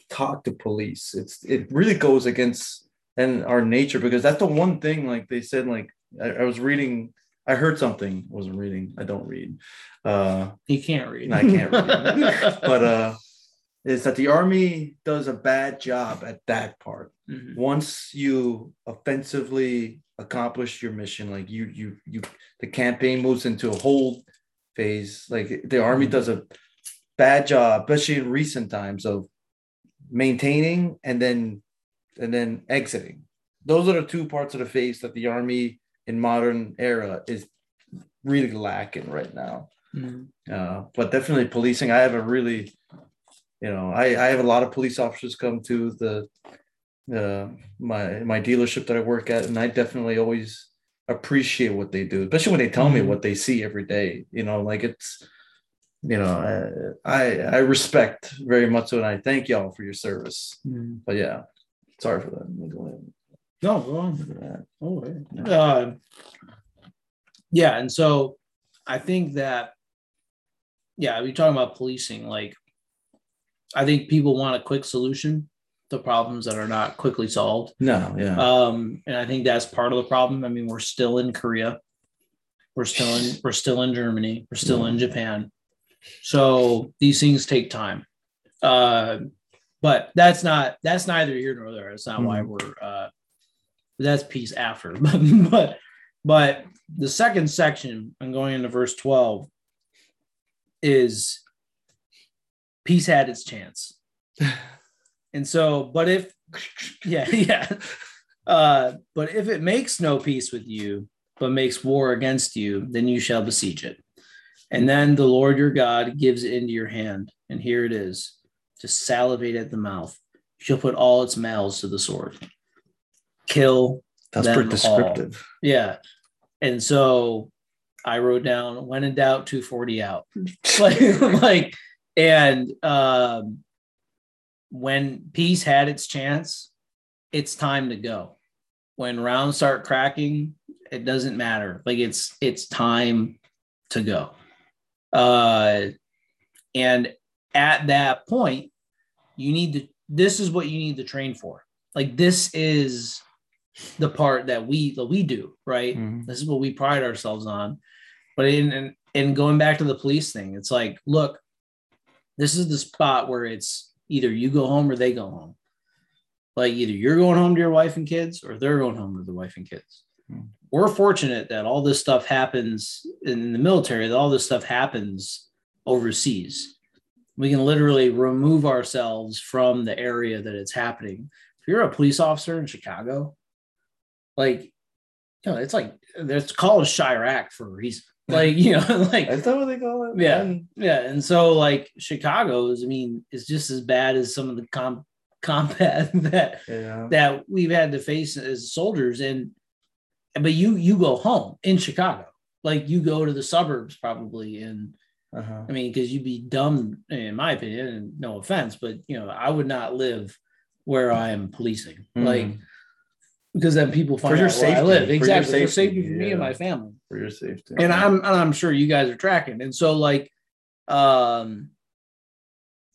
taught to police. It's it really goes against and our nature because that's the one thing like they said like I, I was reading I heard something wasn't reading I don't read uh He can't read. I can't read. but uh is that the army does a bad job at that part Mhm. once you offensively accomplish your mission like you you you the campaign moves into a hold phase like the army does a bad job especially in recent times of maintaining and then and then exiting those are the two parts of the phase that the army in modern era is really lacking right now Mhm. uh, but definitely policing. I have a really, you know, I, I have a lot of police officers come to the, uh, my my dealership that I work at, and I definitely always appreciate what they do, especially when they tell me Mhm. what they see every day. You know, like it's, you know, I I respect very much, so, and I thank y'all for your service. Mhm. But yeah, sorry for that. No, go on. Look at that. Oh, yeah. Uh, yeah, and so I think that, yeah, we're talking about policing. Like, I think people want a quick solution to problems that are not quickly solved. No, yeah, Um, and I think that's part of the problem. I mean, we're still in Korea, we're still in we're still in Germany, we're still in Japan. So these things take time. Uh, but that's not that's neither here nor there. It's not why we're uh that's peace after. but but but the second section, I'm going into verse 12, is peace had its chance. And so, but if yeah, yeah. Uh, but if it makes no peace with you, but makes war against you, then you shall besiege it. And then the Lord your God gives it into your hand. And here it is to salivate at the mouth. You shall put all its mouths to the sword. Kill. that's pretty all. descriptive. Yeah. And so I wrote down when in doubt, 240 out. like, like, and um, when peace had its chance, it's time to go. When rounds start cracking, it doesn't matter. Like it's it's time to go. Uh, and at that point, you need to. This is what you need to train for. Like this is the part that we that we do right. Mhm. This is what we pride ourselves on. But in and, and going back to the police thing, it's like, look, this is the spot where it's either you go home or they go home. Like either you're going home to your wife and kids or they're going home to the wife and kids. Hmm. We're fortunate that all this stuff happens in the military, that all this stuff happens overseas. We can literally remove ourselves from the area that it's happening. If you're a police officer in Chicago, like, you know, it's like it's called Chiraq for a reason. Like, you know, like Is that what they call it? Yeah. Man? yeah, and so like Chicago's, I mean, is just as bad as some of the com- combat that Yeah. that we've had to face as soldiers. And but you you go home in Chicago, like you go to the suburbs probably, and Uh-huh. I mean, because you'd be dumb in my opinion, and no offense, but you know, I would not live where I am policing, Mhm. like because then people find your out where I safety, live. for your Exactly, for safety, safety, for me and my family for your safety. and I'm and I'm sure you guys are tracking. And so like um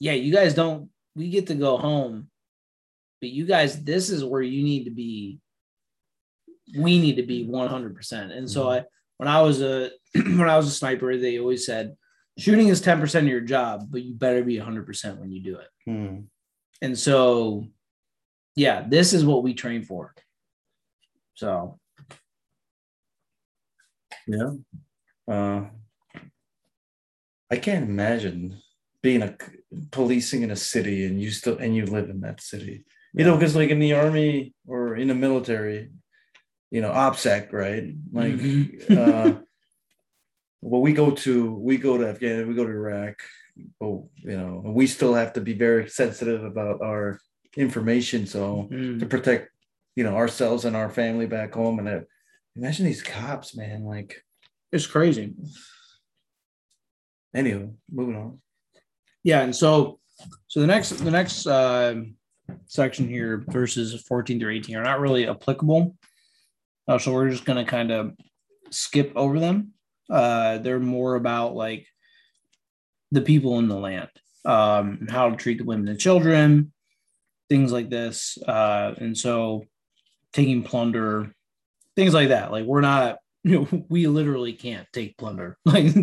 yeah, you guys don't we get to go home. But you guys this is where you need to be we need to be 100%. And so I when I was a when I was a sniper, they always said shooting is 10% of your job, but you better be 100% when you do it. Hmm. And so yeah, this is what we train for. So Yeah. Uh, I can't imagine being a policing in a city and you still and you live in that city. You know, because like in the army or in the military, you know, OPSEC, right? Like Mhm. uh well, we go to we go to Afghanistan, we go to Iraq. Oh, you know, we still have to be very sensitive about our information. So mm, to protect you know, ourselves and our family back home. And imagine these cops, man. Like, It's crazy. anyway, moving on. Yeah, and so so the next the next uh, section here, verses 14 through 18, are not really applicable. Uh, so we're just gonna kind of skip over them. Uh, they're more about like the people in the land, um, and how to treat the women and children, things like this. Uh, and so taking plunder, things like that. Like we're not, you know, we literally can't take plunder. Like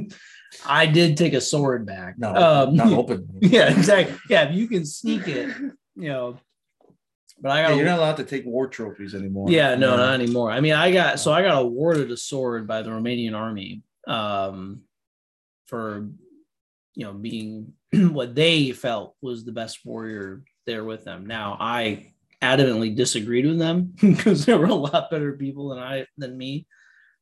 I did take a sword back. No, Um, not open. yeah, exactly. Yeah, if you can sneak it, you know. But I Yeah, got you're not allowed to take war trophies anymore. yeah, no, not anymore. I mean, I got so I got awarded a sword by the Romanian army um for you know being what they felt was the best warrior there with them. Now I adamantly disagreed with them because there were a lot better people than I than me,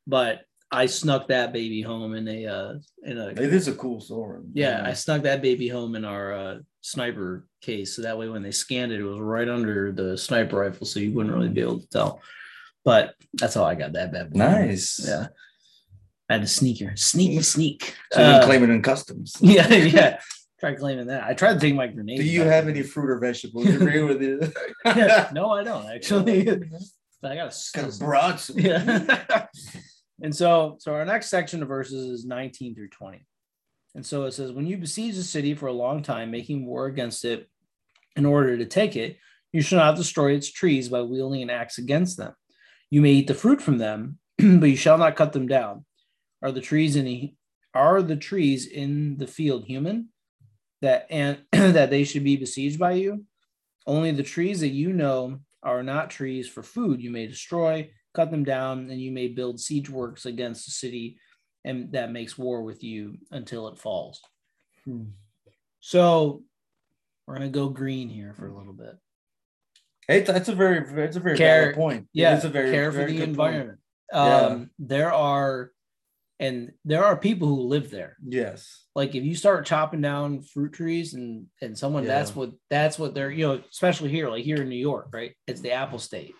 but I snuck that baby home in a uh in a It is a cool sword. yeah, I snuck that baby home in our uh, sniper case, so that way when they scanned it, it was right under the sniper rifle, so you wouldn't really be able to tell. But that's how I got that bad boy. nice. Yeah, I had to sneak here, sneak. So you Uh, claim it in customs. yeah, yeah. Tried claiming that. I tried to take my grenade. Do you have any fruit or vegetables you bring with you? No, I don't actually. I got a broad. yeah. and so, so our next section of verses is 19 through 20. And so it says, when you besiege a city for a long time, making war against it in order to take it, you shall not destroy its trees by wielding an axe against them. You may eat the fruit from them, but you shall not cut them down. Are the trees in the, are the trees in the field human that and that they should be besieged by you? Only the trees that you know are not trees for food you may destroy, cut them down, and you may build siege works against the city and that makes war with you until it falls. Hmm. So we're gonna go green here for a little bit. Hey, that's a very, it's a very Care- valid point. Yeah, it's a very care for very the good environment. Yeah. Um, there are and there are people who live there. Yes. Like if you start chopping down fruit trees and and someone that's what that's what they're you know especially here like here in New York right it's the apple state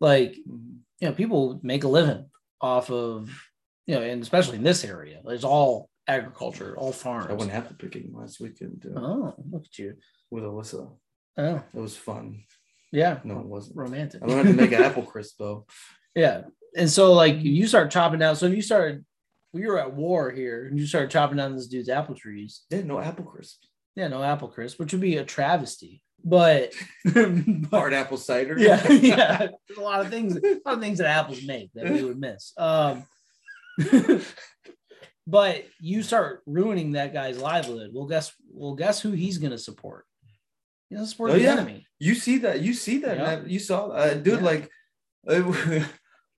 like you know people make a living off of you know and especially in this area it's all agriculture all farms I went apple picking last weekend uh, oh look at you with Alyssa. oh It was fun. yeah No, it wasn't. romantic I learned to make an apple crisp though. yeah and so like you start chopping down so if you started we were at war here and you started chopping down this dude's apple trees Yeah, no apple crisp. yeah no apple crisp which would be a travesty but, but Hard apple cider. yeah, yeah. There's a lot of things, a lot of things that apples make that we would miss. Um, but you start ruining that guy's livelihood. Well, guess, well, guess who he's going to support? He's to support Oh, the yeah. enemy. You see that? You see that? Man. You saw, uh, dude. Yeah. Like,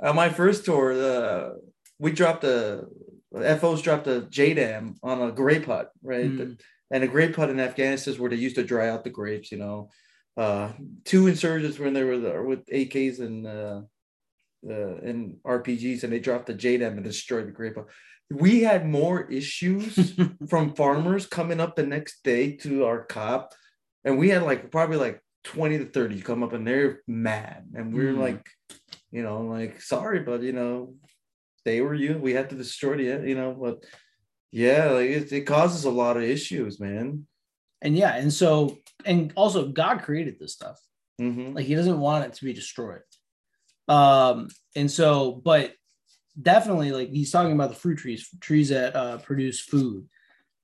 on my first tour, uh, we dropped a FOs dropped a JDAM on a grape hut, right? Mm. And a grape hut in Afghanistan is where they used to dry out the grapes. You know, uh, two insurgents when they were there with AKs and uh, uh, and RPGs, and they dropped the JDAM and destroyed the grape hut. We had more issues from farmers coming up the next day to our COP, and we had like probably like 20 to 30 come up and they're mad. And we are Mm. like, you know, like, sorry, but you know, they were you. We had to destroy the, you know, but yeah, like it, it causes a lot of issues, man. And yeah, and so, and also, God created this stuff. Mhm. Like He doesn't want it to be destroyed. Um, and so, but definitely, like he's talking about the fruit trees, trees that uh, produce food.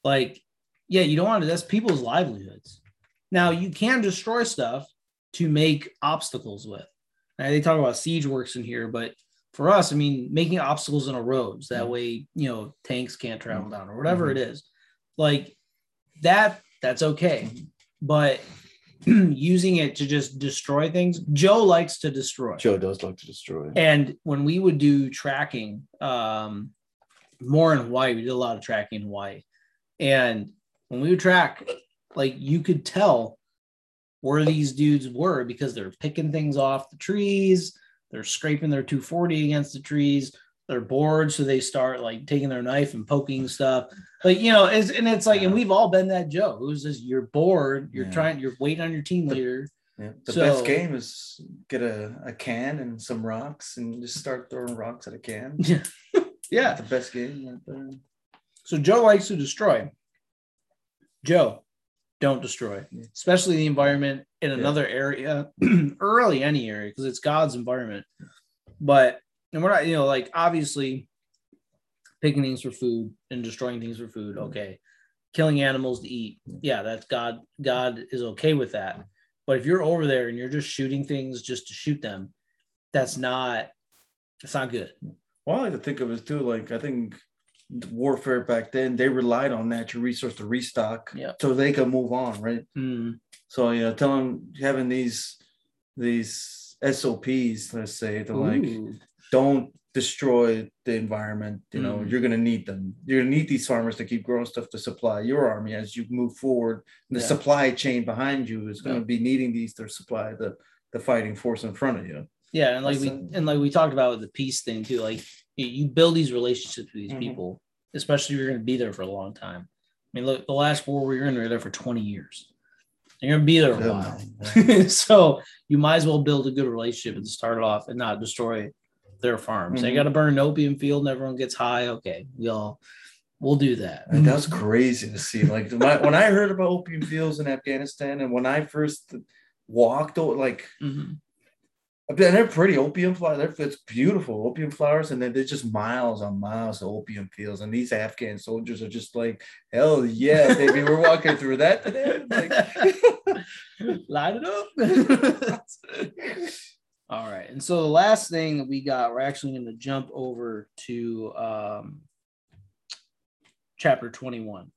Like, yeah, you don't want to. That's people's livelihoods. Now, you can destroy stuff to make obstacles with. Now, they talk about siege works in here, but for us, I mean, making obstacles in a road so that Mhm. way, you know, tanks can't travel down or whatever it is. Like that, that's okay. But using it to just destroy things, Joe likes to destroy. Joe does like to destroy. And when we would do tracking, um, more in Hawaii, we did a lot of tracking in Hawaii. And when we would track, like you could tell where these dudes were because they're picking things off the trees, they're scraping their 240 against the trees, they're bored, so they start like taking their knife and poking stuff. Like, you know, it's, and it's like, and we've all been that Joe who's just you're bored, you're Yeah. trying, you're waiting on your team leader. Yeah. The So- best game is get a, a can and some rocks and just start throwing rocks at a can. Yeah. yeah. the best game right. So Joe likes to destroy. Joe, don't destroy, especially the environment in Yeah. another area, or really any area, because it's God's environment. But and we're not, you know, like obviously picking things for food and destroying things for food, mm-hmm. okay. Killing animals to eat, yeah, that's God. God is okay with that. But if you're over there and you're just shooting things just to shoot them, that's not. It's not good. Well, I like to think of it too. Like I think warfare back then, they relied on natural resource to restock, Yeah. so they could move on, right? Mm, So you know, telling having these these SOPs, let's say, to like don't destroy the environment. You know, Mm. you're gonna need them. You're gonna need these farmers to keep growing stuff to supply your army as you move forward. The Yeah. supply chain behind you is gonna Yeah. be needing these to supply the the fighting force in front of you. Yeah, and like we a- and like we talked about with the peace thing too. Like you, you build these relationships with these Mhm. people, especially if you're going to be there for a long time. I mean, look, the last war we were in, we were there for 20 years. You're going to be there a while, so you might as well build a good relationship and start it off and not destroy their farms. They Mhm. got to burn an opium field and everyone gets high. Okay, we all we'll do that. And that's crazy to see. Like my, when I heard about opium fields in Afghanistan, and when I first walked, o- like Mhm. Mean, they're pretty opium flowers. They're, it's beautiful opium flowers, and then there's just miles on miles of opium fields. And these Afghan soldiers are just like, hell yeah, baby, we're walking through that today. Like, Line it up. All right. And so the last thing that we got, we're actually going to jump over to um, chapter 21.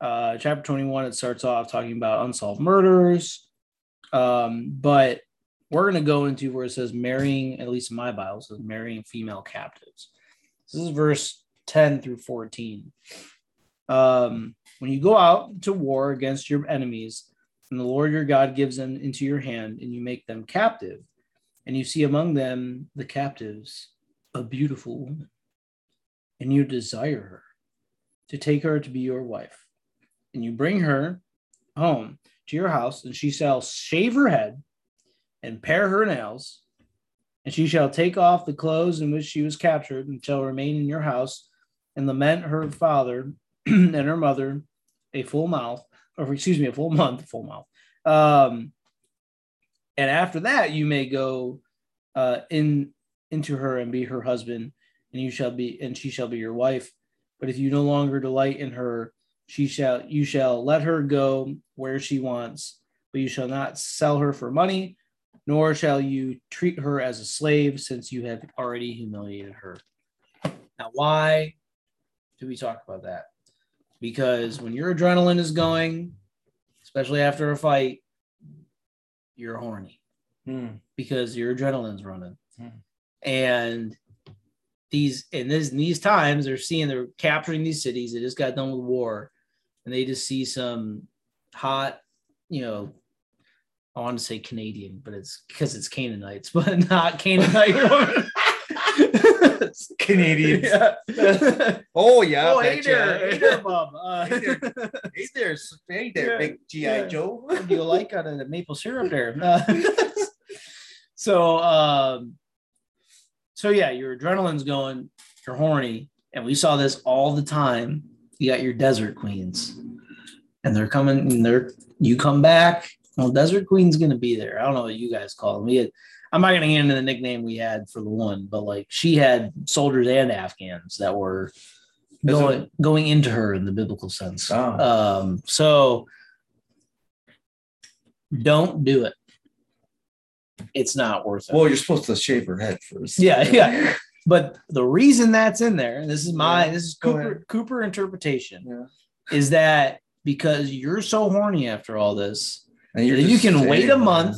Uh, chapter 21, it starts off talking about unsolved murders. Um, but we're going to go into where it says marrying, at least in my Bible, says marrying female captives. This is verse 10 through 14. Um, when you go out to war against your enemies, and the Lord your God gives them into your hand, and you make them captive, and you see among them the captives a beautiful woman, and you desire her to take her to be your wife, and you bring her home to your house, and she shall shave her head and pare her nails, and she shall take off the clothes in which she was captured, and shall remain in your house, and lament her father and her mother a full mouth, or excuse me, a full month, full mouth. Um, and after that, you may go uh, in into her and be her husband, and you shall be, and she shall be your wife. But if you no longer delight in her, she shall you shall let her go where she wants, but you shall not sell her for money, nor shall you treat her as a slave, since you have already humiliated her. Now, why do we talk about that? Because when your adrenaline is going, especially after a fight, you're horny hmm. because your adrenaline's running. Hmm. And these in this in these times they're seeing they're capturing these cities. They just got done with war, and they just see some hot, you know, I want to say Canadian, but it's because it's Canaanites, but not Canaanite woman. Canadians. Yeah. Oh yeah, oh, hey there, hey there, Bob. Uh, Hey there. hey there, hey there, Yeah, big GI yeah. Joe. what do you like out of the maple syrup there? Uh, so, um, so yeah, your adrenaline's going, you're horny, and we saw this all the time. You got your desert queens, and they're coming, and they're you come back. Well, Desert Queen's gonna be there. I don't know what you guys call them. We had, I'm not gonna get into the nickname we had for the one, but like she had soldiers and Afghans that were going going into her in the biblical sense. Ah. Um, so don't do it. It's not worth it. Well, you're supposed to shave her head first. Yeah, yeah. but the reason that's in there, and this is my Yeah, this is Cooper. Cooper interpretation, Yeah. is that because you're so horny after all this, And you can wait a month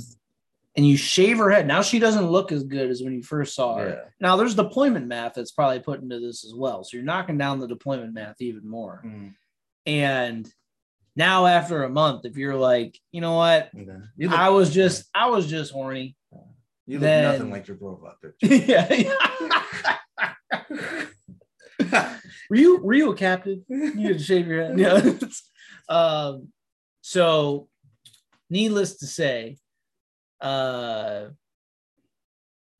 and you shave her head. Now she doesn't look as good as when you first saw her. Yeah. Now there's deployment math that's probably put into this as well. So you're knocking down the deployment math even more. Mm. And now after a month, if you're like, you know what, Yeah. You I was just I was just horny. you look then- nothing like your profile picture. yeah. were you were you a captain? You had to shave your head. Yeah. um, so needless to say, uh,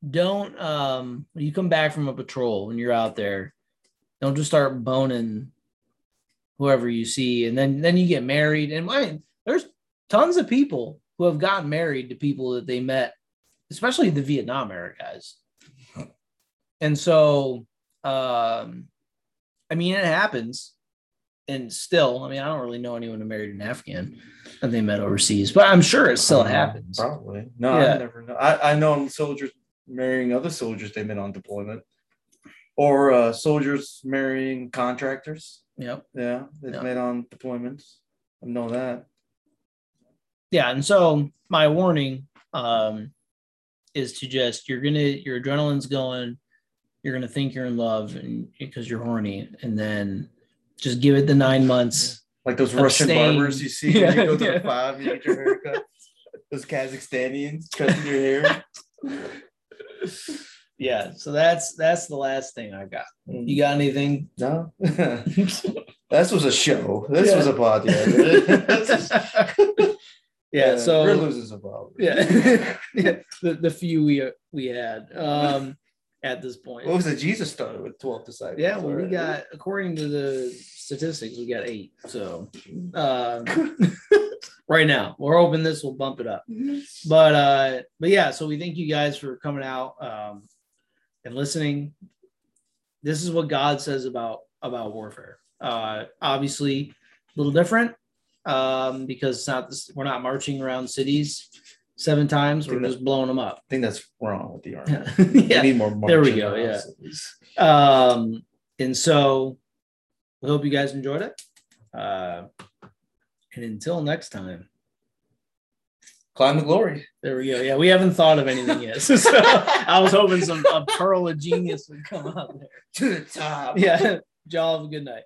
don't um when you come back from a patrol when you're out there, don't just start boning whoever you see, and then then you get married. And I mean, there's tons of people who have gotten married to people that they met, especially the Vietnam era guys. And so, um, I mean, it happens. And still, I mean, I don't really know anyone who married an Afghan that they met overseas, but I'm sure it still Uh, happens. Probably. No, Yeah. I never know. I, I know soldiers marrying other soldiers they met on deployment. Or uh, soldiers marrying contractors. Yep. Yeah, they've Yeah. met on deployments. I know that. Yeah. And so my warning um, is to just, you're going to, your adrenaline's going, you're going to think you're in love and because you're horny. And then just give it the nine months. Like those Russian Abstain. barbers you see when Yeah, you go to yeah. the five, you get your haircut. those Kazakhstanians cutting your hair. Yeah. So that's, that's the last thing I got. You got anything? No, this was a show. This was a podcast. yeah. So we're losing some followers. yeah, yeah the, the few we we had um at this point. What was it? Jesus started with twelve disciples. Yeah, well, we got according to the statistics, we got eight. So um right now, we're hoping this will bump it up. But uh but yeah, so we thank you guys for coming out um and listening. This is what God says about about warfare. Uh obviously a little different um because it's not this, we're not marching around cities seven times, we're just blowing them up. I think that's wrong with the army. yeah. We need more. There we go, yeah. Um, and so we hope you guys enjoyed it. Uh, and until next time, Climb the glory. there we go. Yeah, we haven't thought of anything yet. so I was hoping some a pearl of genius would come out there. To the top. Yeah, y'all have a good night.